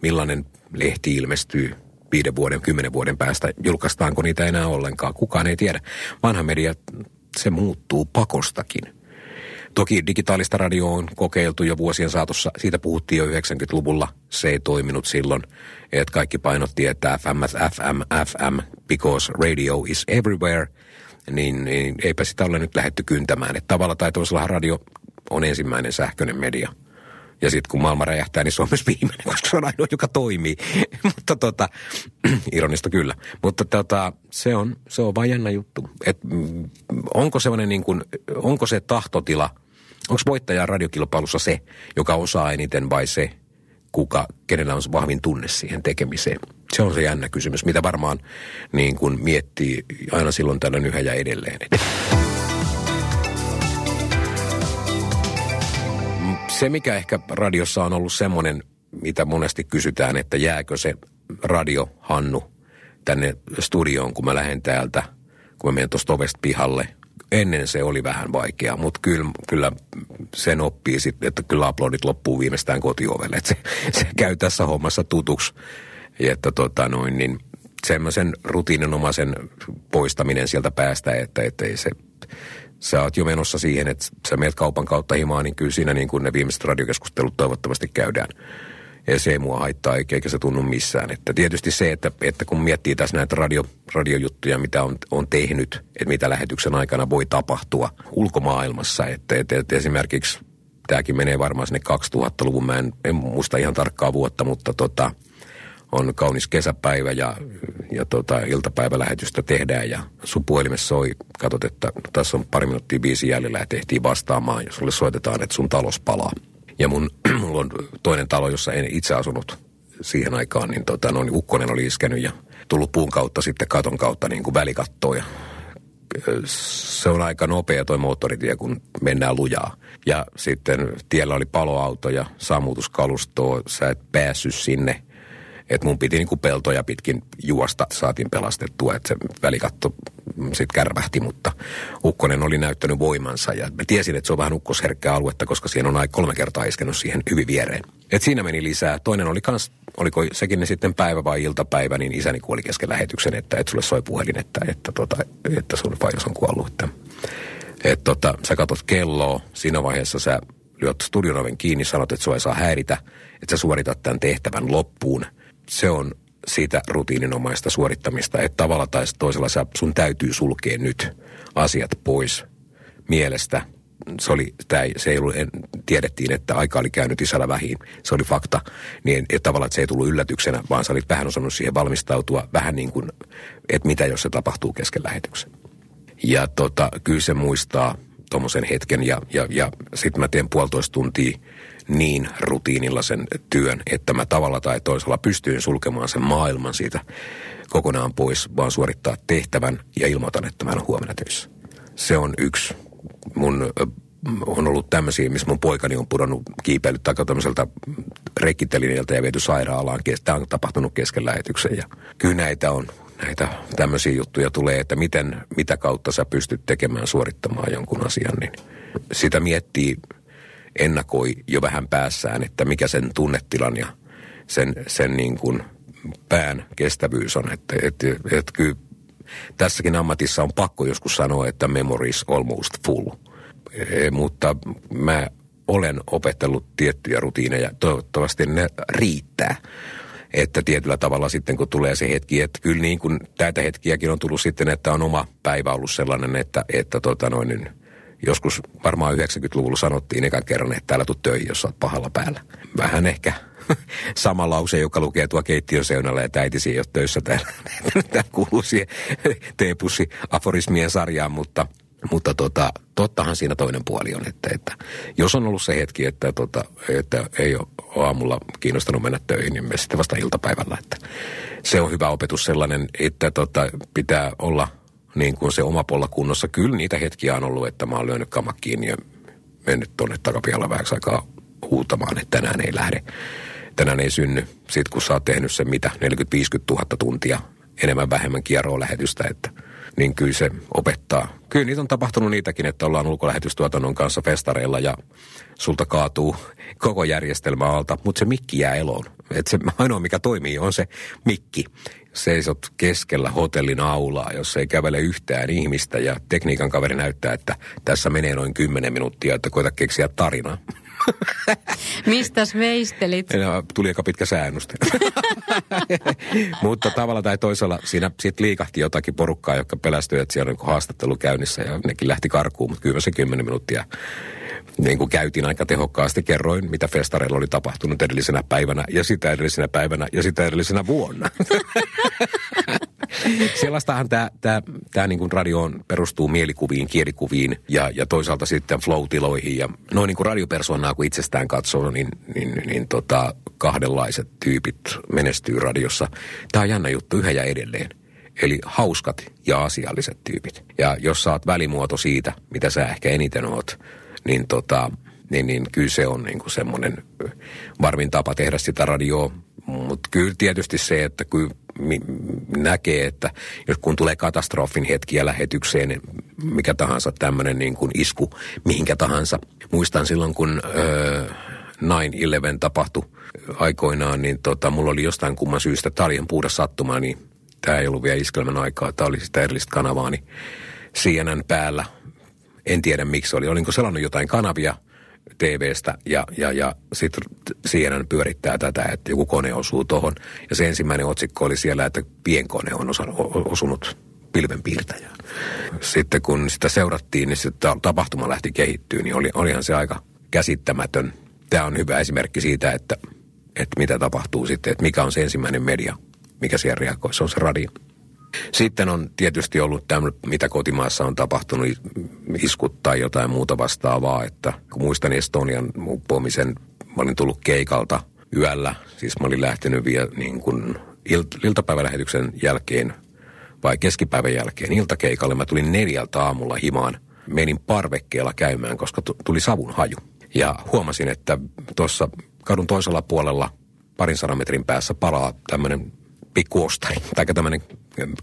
S4: millainen lehti ilmestyy viiden vuoden, kymmenen vuoden päästä, julkaistaanko niitä enää ollenkaan, kukaan ei tiedä. Vanha media, se muuttuu pakostakin. Toki digitaalista radio on kokeiltu jo vuosien saatossa. Siitä puhuttiin jo 90-luvulla. Se ei toiminut silloin. Että kaikki painotti, että FM, FM, FM, because radio is everywhere. Niin, niin eipä sitä ole nyt lähetty kyntämään. Että tavalla tai toisella radio on ensimmäinen sähköinen media – ja sitten kun maailma räjähtää, niin se on myös viimeinen, koska se on ainoa, joka toimii. Mutta tota, ironista kyllä. Mutta tota, se on, se on vain jännä juttu. Et, mm, onko, niin kuin, onko se tahtotila, onko voittaja radiokilpailussa se, joka osaa eniten vai se, kuka, kenellä on se vahvin tunne siihen tekemiseen? Se on se jännä kysymys, mitä varmaan niin kuin miettii aina silloin tällöin yhä ja edelleen. se, mikä ehkä radiossa on ollut semmoinen, mitä monesti kysytään, että jääkö se radio Hannu tänne studioon, kun mä lähden täältä, kun mä menen tuosta ovesta pihalle. Ennen se oli vähän vaikeaa, mutta kyllä, kyllä sen oppii sitten, että kyllä aplodit loppuu viimeistään kotiovelle. Että se, se käy tässä hommassa tutuksi. Että tota noin, niin semmoisen rutiininomaisen poistaminen sieltä päästä, että, että ei se sä oot jo menossa siihen, että sä meet kaupan kautta himaan, niin kyllä siinä niin kuin ne viimeiset radiokeskustelut toivottavasti käydään. Ja se ei mua haittaa, eikä se tunnu missään. Että tietysti se, että, että kun miettii tässä näitä radio, radiojuttuja, mitä on, on tehnyt, että mitä lähetyksen aikana voi tapahtua ulkomaailmassa. Että, että, että esimerkiksi tämäkin menee varmaan sinne 2000-luvun, mä en, en muista ihan tarkkaa vuotta, mutta tota, on kaunis kesäpäivä ja, ja tota, iltapäivälähetystä tehdään ja sun puhelimessa soi, katsot, että tässä on pari minuuttia biisi jäljellä ja tehtiin vastaamaan ja sulle soitetaan, että sun talos palaa. Ja mun, mulla on toinen talo, jossa en itse asunut siihen aikaan, niin, tota, no, niin ukkonen oli iskenyt ja tullut puun kautta sitten katon kautta niin kuin välikattoon ja se on aika nopea toi moottoritie, kun mennään lujaa. Ja sitten tiellä oli paloauto ja sammutuskalustoa, sä et päässyt sinne että mun piti niinku peltoja pitkin juosta, saatiin pelastettua, että se välikatto sitten kärvähti, mutta Ukkonen oli näyttänyt voimansa ja mä tiesin, että se on vähän ukkosherkkää aluetta, koska siinä on aika kolme kertaa iskenut siihen hyvin viereen. Et siinä meni lisää. Toinen oli kans, oliko sekin sitten päivä vai iltapäivä, niin isäni kuoli kesken lähetyksen, että, että sulle soi puhelin, että, että, tota, että sun vaihos on kuollut. Että, että tota, sä katsot kelloa, siinä vaiheessa sä lyöt studion oven kiinni, sanot, että sua ei saa häiritä, että sä suoritat tämän tehtävän loppuun – se on siitä rutiininomaista suorittamista, että tavalla tai toisella sä, sun täytyy sulkea nyt asiat pois mielestä. Se, oli, tää, se ei ollut, en, tiedettiin, että aika oli käynyt isällä vähin. Se oli fakta. Niin että tavallaan että se ei tullut yllätyksenä, vaan sä olit vähän osannut siihen valmistautua. Vähän niin kuin, että mitä jos se tapahtuu kesken lähetyksen. Ja tota, kyllä se muistaa tuommoisen hetken ja, ja, ja sitten mä teen puolitoista tuntia niin rutiinilla sen työn, että mä tavalla tai toisella pystyin sulkemaan sen maailman siitä kokonaan pois, vaan suorittaa tehtävän ja ilmoitan, että mä en huomenna töissä. Se on yksi mun on ollut tämmöisiä, missä mun poikani on pudonnut kiipeilyt tai tämmöiseltä rekkitelineiltä ja viety sairaalaan. Tämä on tapahtunut kesken lähetyksen ja kyllä näitä on näitä tämmöisiä juttuja tulee, että miten, mitä kautta sä pystyt tekemään, suorittamaan jonkun asian, niin sitä miettii, ennakoi jo vähän päässään, että mikä sen tunnetilan ja sen, sen niin kuin pään kestävyys on. Että, että, että kyllä tässäkin ammatissa on pakko joskus sanoa, että memory is almost full. E, mutta mä olen opetellut tiettyjä rutiineja. Toivottavasti ne riittää. Että tietyllä tavalla sitten kun tulee se hetki, että kyllä niin kuin tätä hetkiäkin on tullut sitten, että on oma päivä ollut sellainen, että, että tota noin, niin joskus varmaan 90-luvulla sanottiin ekan kerran, että täällä tuu töihin, jos olet pahalla päällä. Vähän ehkä sama lause, joka lukee tuo keittiön seunalla, että äitisi ei ole töissä täällä. Tämä kuuluu siihen teepussi aforismien sarjaan, mutta, mutta tota, tottahan siinä toinen puoli on, että, että jos on ollut se hetki, että, tota, että ei ole aamulla kiinnostanut mennä töihin, niin me sitten vasta iltapäivällä. Että se on hyvä opetus sellainen, että tota, pitää olla niin kuin se oma polla kunnossa. Kyllä niitä hetkiä on ollut, että mä oon lyönyt kamat kiinni ja mennyt tuonne takapihalla vähäksi aikaa huutamaan, että tänään ei lähde tänään ei synny. Sitten kun sä oot tehnyt sen mitä, 40-50 000 tuntia enemmän vähemmän kierroa lähetystä, että niin kyllä se opettaa. Kyllä niitä on tapahtunut niitäkin, että ollaan ulkolähetystuotannon kanssa festareilla ja sulta kaatuu koko järjestelmä alta, mutta se mikki jää eloon. Et se ainoa, mikä toimii, on se mikki. Seisot keskellä hotellin aulaa, jos ei kävele yhtään ihmistä ja tekniikan kaveri näyttää, että tässä menee noin 10 minuuttia, että koita keksiä tarinaa.
S3: Mistäs veistelit?
S4: No, tuli aika pitkä säännöstä. Mutta tavalla tai toisella siinä sitten liikahti jotakin porukkaa, jotka pelästyi, että siellä on niin haastattelu käynnissä ja nekin lähti karkuun, mutta kyllä se kymmenen minuuttia niin kuin käytiin aika tehokkaasti. Kerroin, mitä festareilla oli tapahtunut edellisenä päivänä ja sitä edellisenä päivänä ja sitä edellisenä vuonna. Sellaistahan tämä tää, tää niin radioon perustuu mielikuviin, kielikuviin ja, ja toisaalta sitten flow-tiloihin. Ja noin niin kuin radiopersonaa, kun itsestään katsoo, niin, niin, niin tota, kahdenlaiset tyypit menestyy radiossa. Tämä on jännä juttu yhä ja edelleen. Eli hauskat ja asialliset tyypit. Ja jos saat välimuoto siitä, mitä sä ehkä eniten oot, niin, tota, niin, niin kyllä se on niin kuin semmoinen varmin tapa tehdä sitä radioa. Mutta kyllä tietysti se, että kyllä näkee, että jos kun tulee katastrofin hetkiä lähetykseen, mikä tahansa tämmöinen niin kuin isku mihinkä tahansa. Muistan silloin, kun öö, 9-11 tapahtui aikoinaan, niin tota, mulla oli jostain kumman syystä, tämä oli ihan sattuma, niin tämä ei ollut vielä iskelmän aikaa, tämä oli sitä erillistä kanavaa, niin CNN päällä en tiedä miksi oli. Olinko selannut jotain kanavia TVstä ja, ja, ja sitten CNN pyörittää tätä, että joku kone osuu tuohon. Ja se ensimmäinen otsikko oli siellä, että pienkone on osa, osunut pilvenpiirtäjään. Sitten kun sitä seurattiin, niin sitten tapahtuma lähti kehittyä, niin oli, olihan se aika käsittämätön. Tämä on hyvä esimerkki siitä, että, että mitä tapahtuu sitten, että mikä on se ensimmäinen media, mikä siellä reagoi. Se on se radio. Sitten on tietysti ollut tämmöinen, mitä kotimaassa on tapahtunut, iskut tai jotain muuta vastaavaa, että kun muistan Estonian uppoamisen, mä olin tullut keikalta yöllä, siis mä olin lähtenyt vielä niin kuin ilt- iltapäivälähetyksen jälkeen vai keskipäivän jälkeen iltakeikalle. Mä tulin neljältä aamulla himaan, menin parvekkeella käymään, koska tuli savun haju. Ja huomasin, että tuossa kadun toisella puolella parin sadan metrin päässä palaa tämmöinen pikkuostari, tai tämmöinen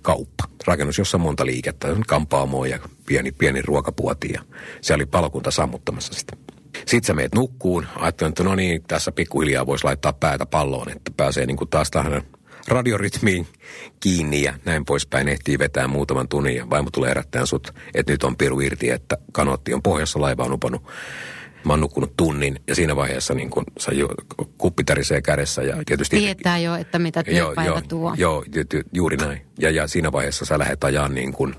S4: kauppa. Rakennus, jossa on monta liikettä, kampaamoa ja pieni, pieni ruokapuoti ja se oli palokunta sammuttamassa sitä. Sitten sä meet nukkuun, ajattelin, että no niin, tässä pikkuhiljaa voisi laittaa päätä palloon, että pääsee niin kuin taas tähän radiorytmiin kiinni ja näin poispäin. Ehtii vetää muutaman tunnin ja vaimo tulee herättämään sut, että nyt on piru irti, että kanotti on pohjassa, laiva on upannut Mä oon nukkunut tunnin ja siinä vaiheessa niin kun sä jo, kuppi tärisee kädessä. Ja tietysti,
S3: Tietää jo, että mitä työpäivä
S4: joo,
S3: tuo.
S4: Joo, ju, juuri näin. Ja, ja siinä vaiheessa sä lähdet ajaa niin kuin 7.30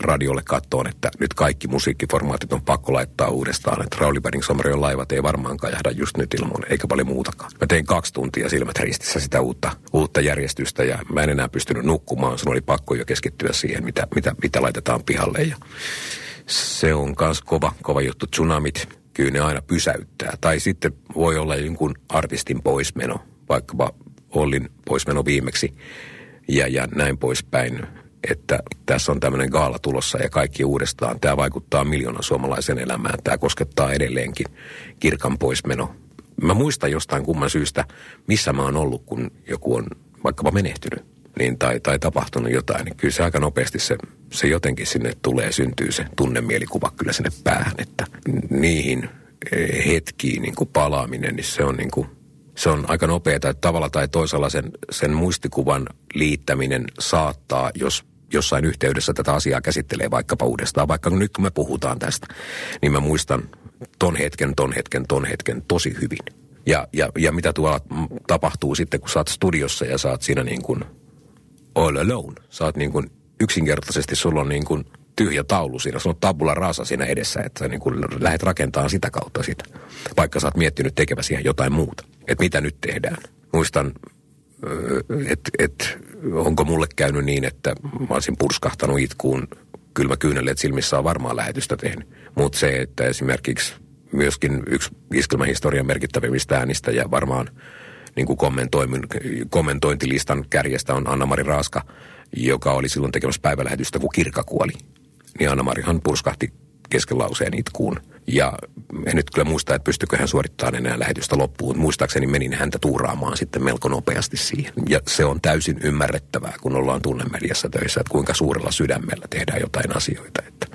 S4: radiolle kattoon, että nyt kaikki musiikkiformaatit on pakko laittaa uudestaan. Että Rauli Berging laivat ei varmaan kajahda just nyt ilman, eikä paljon muutakaan. Mä tein kaksi tuntia silmät ristissä sitä uutta, uutta järjestystä ja mä en enää pystynyt nukkumaan. Sun oli pakko jo keskittyä siihen, mitä, mitä, mitä laitetaan pihalle. Ja se on myös kova, kova juttu. Tsunamit, kyllä ne aina pysäyttää. Tai sitten voi olla jonkun artistin poismeno, vaikkapa Ollin poismeno viimeksi ja, ja näin poispäin. Että tässä on tämmöinen gaala tulossa ja kaikki uudestaan. Tämä vaikuttaa miljoonan suomalaisen elämään. Tämä koskettaa edelleenkin kirkan poismeno mä muistan jostain kumman syystä, missä mä oon ollut, kun joku on vaikkapa menehtynyt niin, tai, tai tapahtunut jotain, niin kyllä se aika nopeasti se, se jotenkin sinne tulee, syntyy se tunnemielikuva kyllä sinne päähän, että niihin eh, hetkiin niin kuin palaaminen, niin se on niin kuin, se on aika nopeaa, että tavalla tai toisella sen, sen muistikuvan liittäminen saattaa, jos jossain yhteydessä tätä asiaa käsittelee vaikkapa uudestaan, vaikka nyt kun me puhutaan tästä, niin mä muistan ton hetken, ton hetken, ton hetken tosi hyvin. Ja, ja, ja mitä tuolla tapahtuu sitten, kun sä oot studiossa ja saat siinä niin kuin all alone. Sä oot niin kuin yksinkertaisesti, sulla on niin kuin tyhjä taulu siinä, sulla on tabula rasa siinä edessä, että sä niin kuin lähdet rakentamaan sitä kautta sitä. Vaikka sä oot miettinyt tekeväsi jotain muuta. Että mitä nyt tehdään. Muistan, että et, onko mulle käynyt niin, että mä olisin purskahtanut itkuun kylmä kyyneleet silmissä on varmaan lähetystä tehnyt. Mutta se, että esimerkiksi myöskin yksi iskelmähistorian merkittävimmistä äänistä ja varmaan niin kuin kommentointilistan kärjestä on Anna-Mari Raaska, joka oli silloin tekemässä päivälähetystä, kun Kirka kuoli. Niin Anna-Marihan purskahti kesken lauseen itkuun. Ja en nyt kyllä muista, että pystykö hän suorittamaan enää lähetystä loppuun. Muistaakseni menin häntä tuuraamaan sitten melko nopeasti siihen. Ja se on täysin ymmärrettävää, kun ollaan tunnemediassa töissä, että kuinka suurella sydämellä tehdään jotain asioita. Että,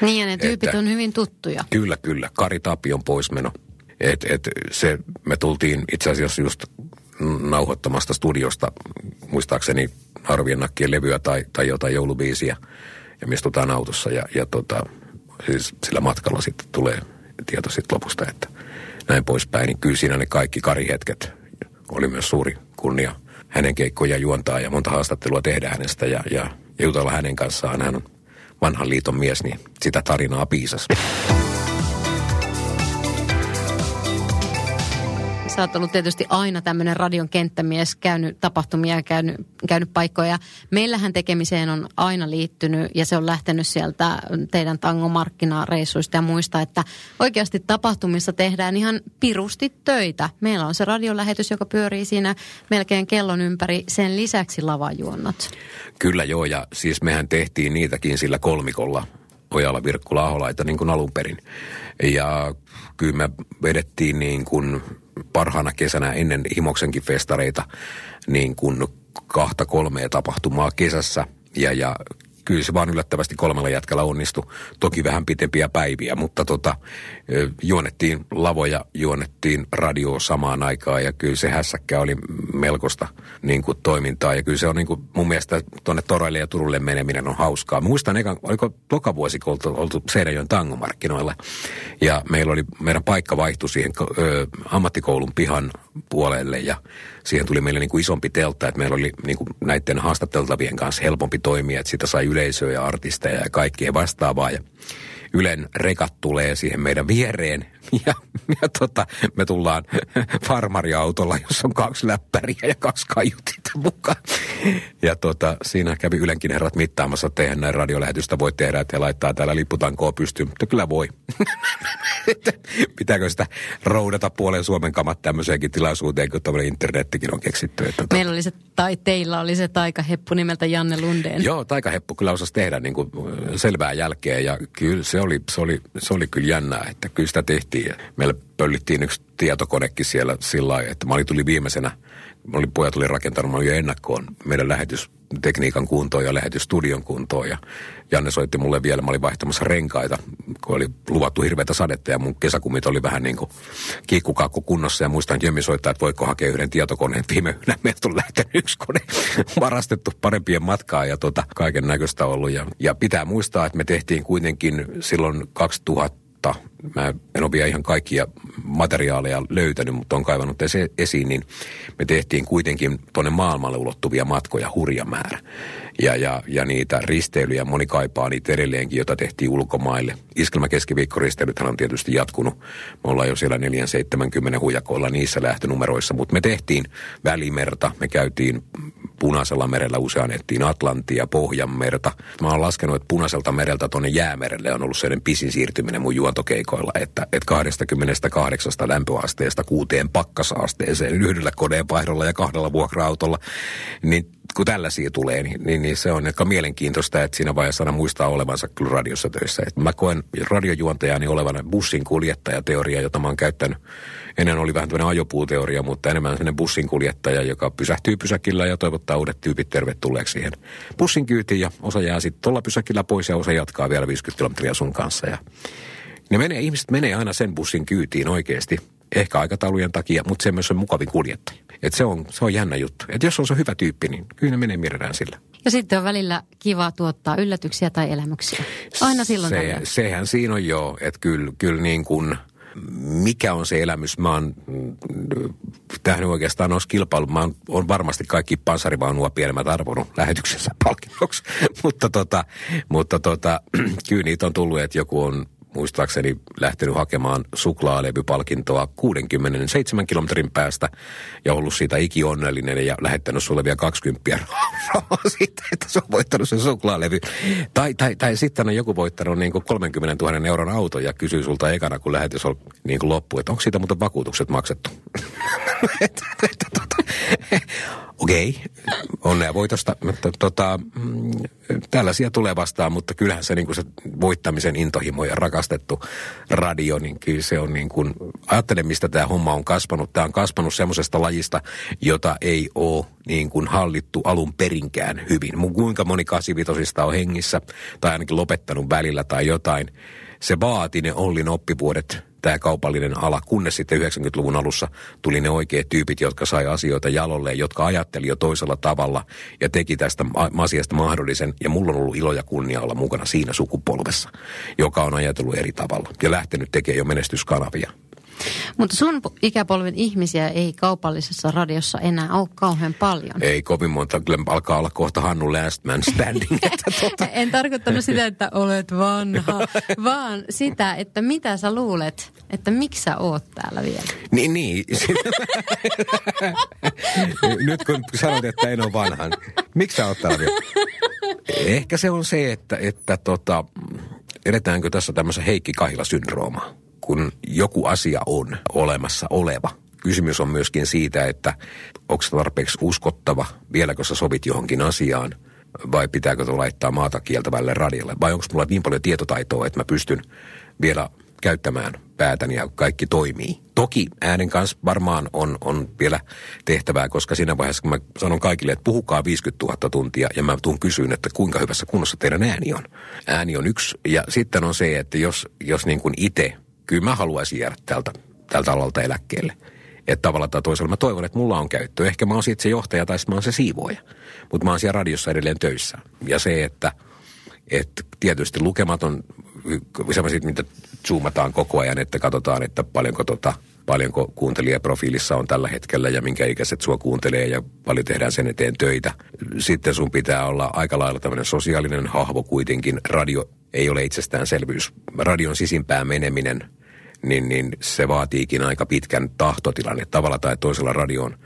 S3: niin ja ne tyypit että, on hyvin tuttuja.
S4: Kyllä, kyllä. Kari Tapion poismeno. Et, et se, me tultiin itse asiassa just nauhoittamasta studiosta, muistaakseni Harvien nakkien levyä tai, tai jotain joulubiisiä. Ja me istutaan autossa ja, ja tota, siis sillä matkalla sitten tulee tieto sitten lopusta, että näin poispäin. Niin kyllä siinä ne kaikki karihetket oli myös suuri kunnia hänen keikkoja juontaa ja monta haastattelua tehdä hänestä ja, ja jutella hänen kanssaan. Hän on vanhan liiton mies, niin sitä tarinaa piisas.
S3: Sä oot ollut tietysti aina tämmöinen radion kenttämies, käynyt tapahtumia käynyt, käynyt paikkoja. Meillähän tekemiseen on aina liittynyt ja se on lähtenyt sieltä teidän tangomarkkinareissuista ja muista, että oikeasti tapahtumissa tehdään ihan pirusti töitä. Meillä on se radiolähetys, joka pyörii siinä melkein kellon ympäri, sen lisäksi lavajuonnot.
S4: Kyllä joo, ja siis mehän tehtiin niitäkin sillä kolmikolla, Ojala, Virkkula, Aholaita niin kuin alun perin. Ja kyllä me vedettiin niin kuin parhaana kesänä ennen Himoksenkin festareita niin kuin kahta kolmea tapahtumaa kesässä. Ja, ja kyllä se vaan yllättävästi kolmella jätkällä onnistui. Toki vähän pitempiä päiviä, mutta tota, juonettiin lavoja, juonettiin radio samaan aikaan ja kyllä se hässäkkä oli melkoista niin kuin, toimintaa. Ja kyllä se on niin kuin, mun mielestä tuonne Toraille ja Turulle meneminen on hauskaa. Muistan ekan, oliko toka vuosi, kun oltu, oltu Seinäjoen tangomarkkinoilla ja meillä oli, meidän paikka vaihtui siihen ö, ammattikoulun pihan puolelle ja siihen tuli meille niin kuin isompi teltta, että meillä oli niin kuin näiden haastateltavien kanssa helpompi toimia, että sitä sai yleisöä ja artisteja ja kaikkea vastaavaa. Ja Ylen rekat tulee siihen meidän viereen ja, ja tota, me tullaan farmariautolla, jossa on kaksi läppäriä ja kaksi kaiutinta mukaan. Ja tota, siinä kävi Ylenkin herrat mittaamassa, että eihän näin radiolähetystä voi tehdä, että he laittaa täällä lipputankoa pystyyn. Mutta kyllä voi. Pitääkö sitä roudata puolen Suomen kamat tämmöiseenkin tilaisuuteen, kun tämmöinen internettikin on keksitty. Että
S3: tota... Meillä oli se, tai teillä oli se taikaheppu nimeltä Janne Lundeen.
S4: Joo, taikaheppu kyllä osasi tehdä niin kuin selvää jälkeä ja kyllä se oli, se oli, se oli kyllä jännää, että kyllä sitä tehtiin. Meillä pöllittiin yksi tietokonekin siellä sillä lailla, että mä olin tuli viimeisenä, mä olin, pojat oli rakentanut, jo ennakkoon meidän lähetystekniikan kuntoon ja lähetysstudion kuntoon. Ja Janne soitti mulle vielä, mä olin vaihtamassa renkaita, kun oli luvattu hirveätä sadetta ja mun kesäkumit oli vähän niin kuin kiikkukaakku kunnossa. Ja muistan, Jemmi soittaa, että voiko hakea yhden tietokoneen. Viime yönä meiltä on lähtenyt yksi kone varastettu parempien matkaa ja tota, kaiken näköistä ollut. Ja, ja pitää muistaa, että me tehtiin kuitenkin silloin 2000 mutta mä en ole vielä ihan kaikkia materiaaleja löytänyt, mutta on kaivannut se esiin, niin me tehtiin kuitenkin tuonne maailmalle ulottuvia matkoja hurja määrä. Ja, ja, ja niitä risteilyjä, moni kaipaa niitä edelleenkin, joita tehtiin ulkomaille. Iskelmä keskiviikkoristeilythän on tietysti jatkunut. Me ollaan jo siellä 470 hujakoilla niissä lähtönumeroissa, mutta me tehtiin Välimerta, me käytiin Punaisella merellä usein ettiin Atlantia, Pohjanmerta. Mä oon laskenut, että Punaiselta mereltä tuonne jäämerelle on ollut sellainen pisin siirtyminen mun juontokeikoilla, että, että 28 lämpöasteesta kuuteen pakkasasteeseen yhdellä koneenvaihdolla ja kahdella vuokra-autolla, niin kun tällaisia tulee, niin, niin, niin se on aika mielenkiintoista, että siinä vaiheessa aina muistaa olevansa kyllä radiossa töissä. Et mä koen radiojuontajani olevan bussin kuljettajateoria, jota mä oon käyttänyt. Ennen oli vähän tämmöinen ajopuuteoria, mutta enemmän sellainen bussin kuljettaja, joka pysähtyy pysäkillä ja toivottaa uudet tyypit tervetulleeksi siihen bussin kyytiin. Ja osa jää sitten tuolla pysäkillä pois ja osa jatkaa vielä 50 kilometriä sun kanssa. Ja ne menee, ihmiset menee aina sen bussin kyytiin oikeasti, ehkä aikataulujen takia, mutta se myös on mukavin kuljettaja. Et se, on, se on jännä juttu. Et jos on se hyvä tyyppi, niin kyllä ne menee mielellään sillä.
S3: Ja sitten on välillä kiva tuottaa yllätyksiä tai elämyksiä. Aina silloin
S4: se,
S3: tällöin.
S4: Sehän siinä on jo, että kyllä, kyllä niin kuin, mikä on se elämys? Mä oon mm, tähän oikeastaan noissa kilpailu. Mä oon, on varmasti kaikki panssarivaunua pienemmät arvonut lähetyksessä palkinnoksi. mutta tota, mutta tota, kyllä niitä on tullut, että joku on muistaakseni lähtenyt hakemaan suklaalevypalkintoa 67 kilometrin päästä ja ollut siitä ikionnellinen ja lähettänyt sulle vielä 20 rahaa siitä, että se on voittanut sen suklaalevy. Tai, tai, tai sitten on joku voittanut niin kuin 30 000 euron auto ja kysyy sulta ekana, kun lähetys on niin loppu, että onko siitä muuten vakuutukset maksettu? Okei, okay. onnea voitosta. Mutta, tota, mm, tällaisia tulee vastaan, mutta kyllähän se, niin se voittamisen intohimo ja rakastettu radio, niin kyllä se on niin kuin, ajattelen mistä tämä homma on kasvanut. Tämä on kasvanut semmoisesta lajista, jota ei ole niin kuin hallittu alun perinkään hyvin. Kuinka moni 85 on hengissä tai ainakin lopettanut välillä tai jotain. Se vaati ne Ollin oppivuodet tämä kaupallinen ala, kunnes sitten 90-luvun alussa tuli ne oikeat tyypit, jotka sai asioita jalolle, jotka ajatteli jo toisella tavalla ja teki tästä asiasta mahdollisen. Ja mulla on ollut ilo ja kunnia olla mukana siinä sukupolvessa, joka on ajatellut eri tavalla ja lähtenyt tekemään jo menestyskanavia.
S3: Mutta sun ikäpolven ihmisiä ei kaupallisessa radiossa enää ole kauhean paljon.
S4: Ei kovin monta, kyllä alkaa olla kohta Hannu Last Man Standing. Että
S3: tuota... en tarkoittanut sitä, että olet vanha, vaan sitä, että mitä sä luulet, että miksi sä oot täällä vielä.
S4: Niin, niin. Nyt kun sanoit, että en ole vanha, miksi sä oot täällä vielä? Ehkä se on se, että, että tota, edetäänkö tässä tämmöisen Heikki Kahila-syndroomaa kun joku asia on olemassa oleva. Kysymys on myöskin siitä, että onko se tarpeeksi uskottava, vieläkö sä sovit johonkin asiaan, vai pitääkö laittaa maata kieltävälle radiolle, vai onko mulla niin paljon tietotaitoa, että mä pystyn vielä käyttämään päätäni ja kaikki toimii. Toki äänen kanssa varmaan on, on vielä tehtävää, koska siinä vaiheessa, kun mä sanon kaikille, että puhukaa 50 000 tuntia, ja mä tuun kysyyn, että kuinka hyvässä kunnossa teidän ääni on. Ääni on yksi, ja sitten on se, että jos, jos niin kuin itse kyllä mä haluaisin jäädä tältä, tältä alalta eläkkeelle. Että tavalla tai toisella mä toivon, että mulla on käyttö. Ehkä mä oon siitä se johtaja tai sitten mä oon se siivoja. Mutta mä oon siellä radiossa edelleen töissä. Ja se, että, että tietysti lukematon, sellaiset, mitä zoomataan koko ajan, että katsotaan, että paljonko tota, paljonko kuuntelijaprofiilissa on tällä hetkellä ja minkä ikäiset sua kuuntelee ja paljon tehdään sen eteen töitä. Sitten sun pitää olla aika lailla tämmöinen sosiaalinen hahvo kuitenkin. Radio ei ole itsestäänselvyys. Radion sisimpään meneminen, niin, niin se vaatiikin aika pitkän tahtotilan, että tavalla tai toisella radioon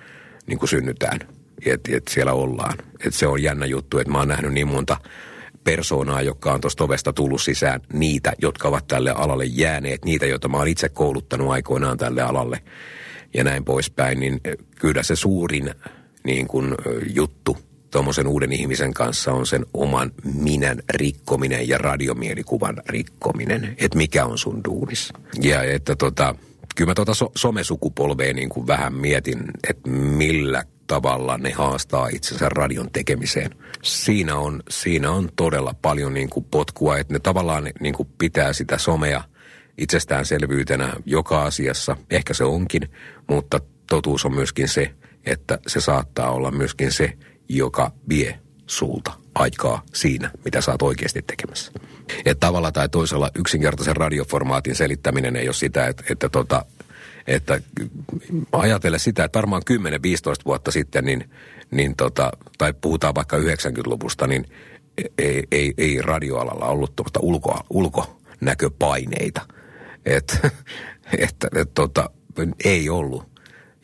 S4: niin kuin synnytään. Että et siellä ollaan. Et se on jännä juttu, että mä oon nähnyt niin monta persoonaa, joka on tuosta ovesta tullut sisään, niitä, jotka ovat tälle alalle jääneet, niitä, joita mä oon itse kouluttanut aikoinaan tälle alalle ja näin poispäin, niin kyllä se suurin niin kuin, juttu tuommoisen uuden ihmisen kanssa on sen oman minän rikkominen ja radiomielikuvan rikkominen, että mikä on sun duunis. Ja että tota, kyllä mä tuota so- somesukupolvea niin kuin vähän mietin, että millä tavalla ne haastaa itsensä radion tekemiseen. Siinä on, siinä on todella paljon niin kuin potkua, että ne tavallaan niin kuin pitää sitä somea itsestäänselvyytenä joka asiassa. Ehkä se onkin, mutta totuus on myöskin se, että se saattaa olla myöskin se, joka vie sulta aikaa siinä, mitä sä oot oikeasti tekemässä. Että tavalla tai toisella yksinkertaisen radioformaatin selittäminen ei ole sitä, että, että, tota, että ajatella sitä, että varmaan 10-15 vuotta sitten, niin, niin tota, tai puhutaan vaikka 90-luvusta, niin ei, ei, ei radioalalla ollut tuosta ulko, ulkonäköpaineita. Että et, et, tota, ei ollut.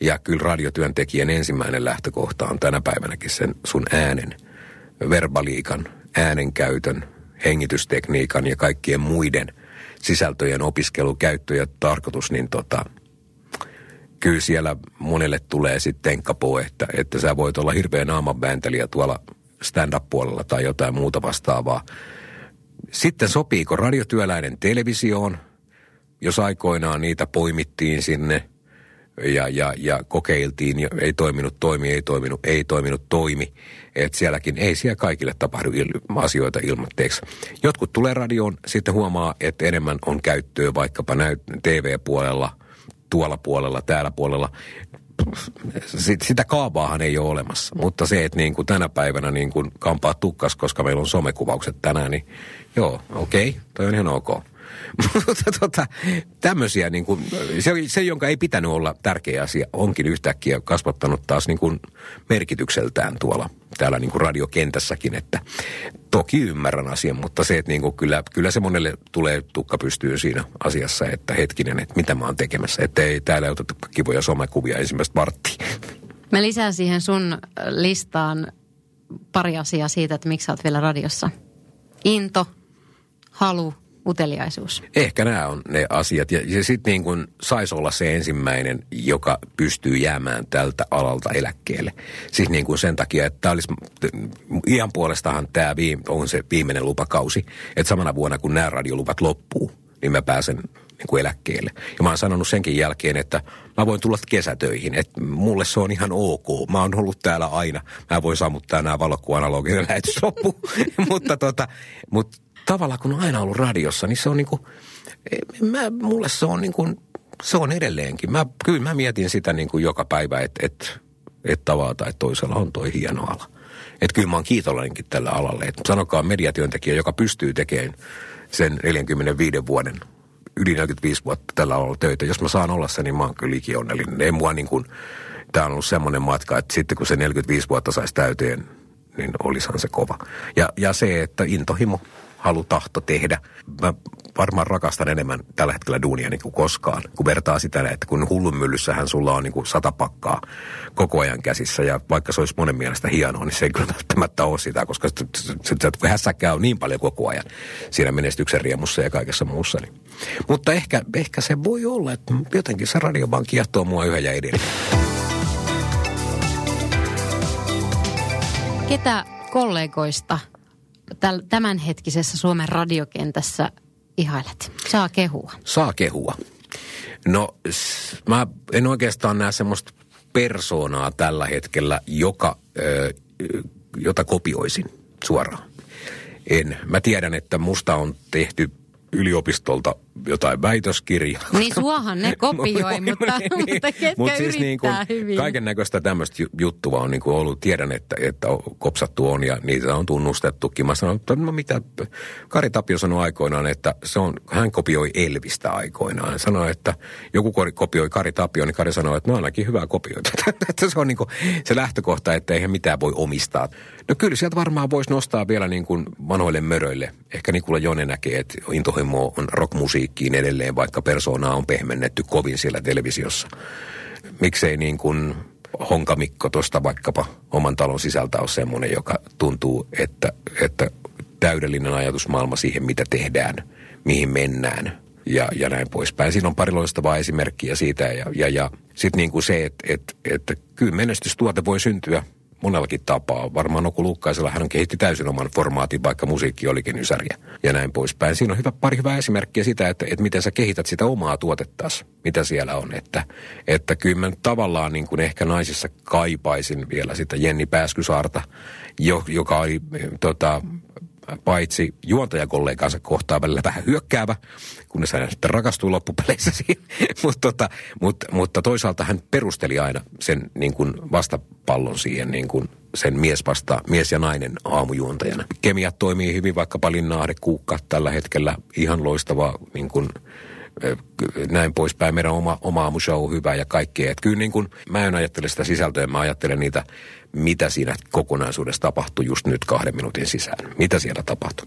S4: Ja kyllä radiotyöntekijän ensimmäinen lähtökohta on tänä päivänäkin sen sun äänen, verbaliikan, äänenkäytön, hengitystekniikan ja kaikkien muiden sisältöjen opiskelu, käyttö ja tarkoitus, niin tota, kyllä siellä monelle tulee sitten tenkkapoo, että, että sä voit olla hirveä naamanvääntelijä tuolla stand-up-puolella tai jotain muuta vastaavaa. Sitten sopiiko radiotyöläinen televisioon, jos aikoinaan niitä poimittiin sinne ja, ja, ja kokeiltiin, ja ei toiminut toimi, ei toiminut, ei toiminut toimi. Että sielläkin ei siellä kaikille tapahdu il- asioita ilmatteeksi. Jotkut tulee radioon, sitten huomaa, että enemmän on käyttöä vaikkapa näyt- TV-puolella, tuolla puolella, täällä puolella. Sit, sitä kaavaahan ei ole olemassa, mutta se, että niin kuin tänä päivänä niin kuin kampaa tukkas, koska meillä on somekuvaukset tänään, niin joo, okei, okay, toi on ihan ok. Mutta tota, tämmöisiä, niin kuin, se, se, jonka ei pitänyt olla tärkeä asia, onkin yhtäkkiä kasvattanut taas niin kuin merkitykseltään tuolla täällä niin kuin radiokentässäkin, että toki ymmärrän asian, mutta se, että niin kuin kyllä, kyllä se monelle tulee tukka pystyyn siinä asiassa, että hetkinen, että mitä mä oon tekemässä, että ei täällä oteta kivoja somekuvia ensimmäistä varttia.
S3: Mä lisään siihen sun listaan pari asiaa siitä, että miksi sä oot vielä radiossa. Into, halu, uteliaisuus.
S4: Ehkä nämä on ne asiat. Ja, ja sitten niin kuin saisi olla se ensimmäinen, joka pystyy jäämään tältä alalta eläkkeelle. Siis niin kuin sen takia, että tämä olisi, ihan puolestahan tämä on se viimeinen lupakausi. Että samana vuonna, kun nämä radioluvat loppuu, niin mä pääsen niin kuin eläkkeelle. Ja mä oon sanonut senkin jälkeen, että mä voin tulla kesätöihin, että mulle se on ihan ok. Mä oon ollut täällä aina. Mä voin sammuttaa nämä valokuvanaloginen lähetys loppu. mutta tota, mutta tavallaan kun on aina ollut radiossa, niin se on niin kuin, mä, mulle se on niin kuin, se on edelleenkin. Mä, kyllä mä mietin sitä niin kuin joka päivä, että et, et tavalla tai toisella on toi hieno ala. Että kyllä mä oon kiitollinenkin tällä alalle. Et sanokaa mediatyöntekijä, joka pystyy tekemään sen 45 vuoden, yli 45 vuotta tällä alalla töitä. Jos mä saan olla se, niin mä oon kyllä ikionnellinen. Ei mua niin kuin, tää on ollut semmoinen matka, että sitten kun se 45 vuotta saisi täyteen, niin olisihan se kova. Ja, ja se, että intohimo halu, tahto tehdä. Mä varmaan rakastan enemmän tällä hetkellä duunia niin kuin koskaan, kun vertaa sitä, että kun hullun myllyssähän sulla on niin kuin sata pakkaa koko ajan käsissä, ja vaikka se olisi monen mielestä hienoa, niin se ei kyllä välttämättä ole sitä, koska se hässäkkää on niin paljon koko ajan siinä menestyksen riemussa ja kaikessa muussa. Niin. Mutta ehkä, ehkä se voi olla, että jotenkin se radio vaan kiehtoo mua yhä ja edelleen.
S3: Ketä kollegoista tämänhetkisessä Suomen radiokentässä ihailet? Saa kehua.
S4: Saa kehua. No, mä en oikeastaan näe semmoista persoonaa tällä hetkellä, joka, jota kopioisin suoraan. En. Mä tiedän, että musta on tehty yliopistolta jotain väitöskirjaa.
S3: Niin suohan ne kopioi, mutta, niin, mutta ketkä Mut siis niin kuin hyvin.
S4: Kaiken näköistä tämmöistä juttua on niin kuin ollut. Tiedän, että, että kopsattu on ja niitä on tunnustettukin. Mä sanon, että no mitä, Kari Tapio sanoi aikoinaan, että se on, hän kopioi Elvistä aikoinaan. Hän sanoi, että joku kopioi Kari Tapio, niin Kari sanoi, että no ainakin hyvää kopioita. se on niin kuin se lähtökohta, että eihän mitään voi omistaa. No kyllä sieltä varmaan voisi nostaa vielä niin kuin vanhoille möröille. Ehkä Nikula Jone näkee, että intohimo on rockmusiikkiin edelleen, vaikka persoonaa on pehmennetty kovin siellä televisiossa. Miksei niin kuin Honkamikko tuosta vaikkapa oman talon sisältä ole semmoinen, joka tuntuu, että, että täydellinen ajatusmaailma siihen, mitä tehdään, mihin mennään ja, ja näin poispäin. Siinä on pari loistavaa esimerkkiä siitä ja, ja, ja sitten niin kuin se, että, että, että kyllä menestystuote voi syntyä – monellakin tapaa. Varmaan Oku Lukkaisella hän kehitti täysin oman formaatin, vaikka musiikki olikin ysäriä ja näin poispäin. Siinä on hyvä, pari hyvää esimerkkiä sitä, että, että miten sä kehität sitä omaa tuotettas, mitä siellä on. Että, että kyllä mä tavallaan niin kuin ehkä naisissa kaipaisin vielä sitä Jenni Pääskysaarta, jo, joka oli tota, paitsi juontajakollegansa kohtaan välillä vähän hyökkäävä, kunnes hän sitten rakastui loppupeleissä siihen. mutta, tota, mutta, mutta toisaalta hän perusteli aina sen niin kuin vastapallon siihen niin kuin sen mies vasta, mies ja nainen aamujuontajana. Kemiat toimii hyvin, vaikka Linnaahde Kuukka tällä hetkellä ihan loistava niin kuin, näin poispäin. Meidän oma, oma aamushow on hyvä ja kaikkea. Et kyllä niin kuin, mä en ajattele sitä sisältöä, mä ajattelen niitä, mitä siinä kokonaisuudessa tapahtui just nyt kahden minuutin sisään. Mitä siellä tapahtui?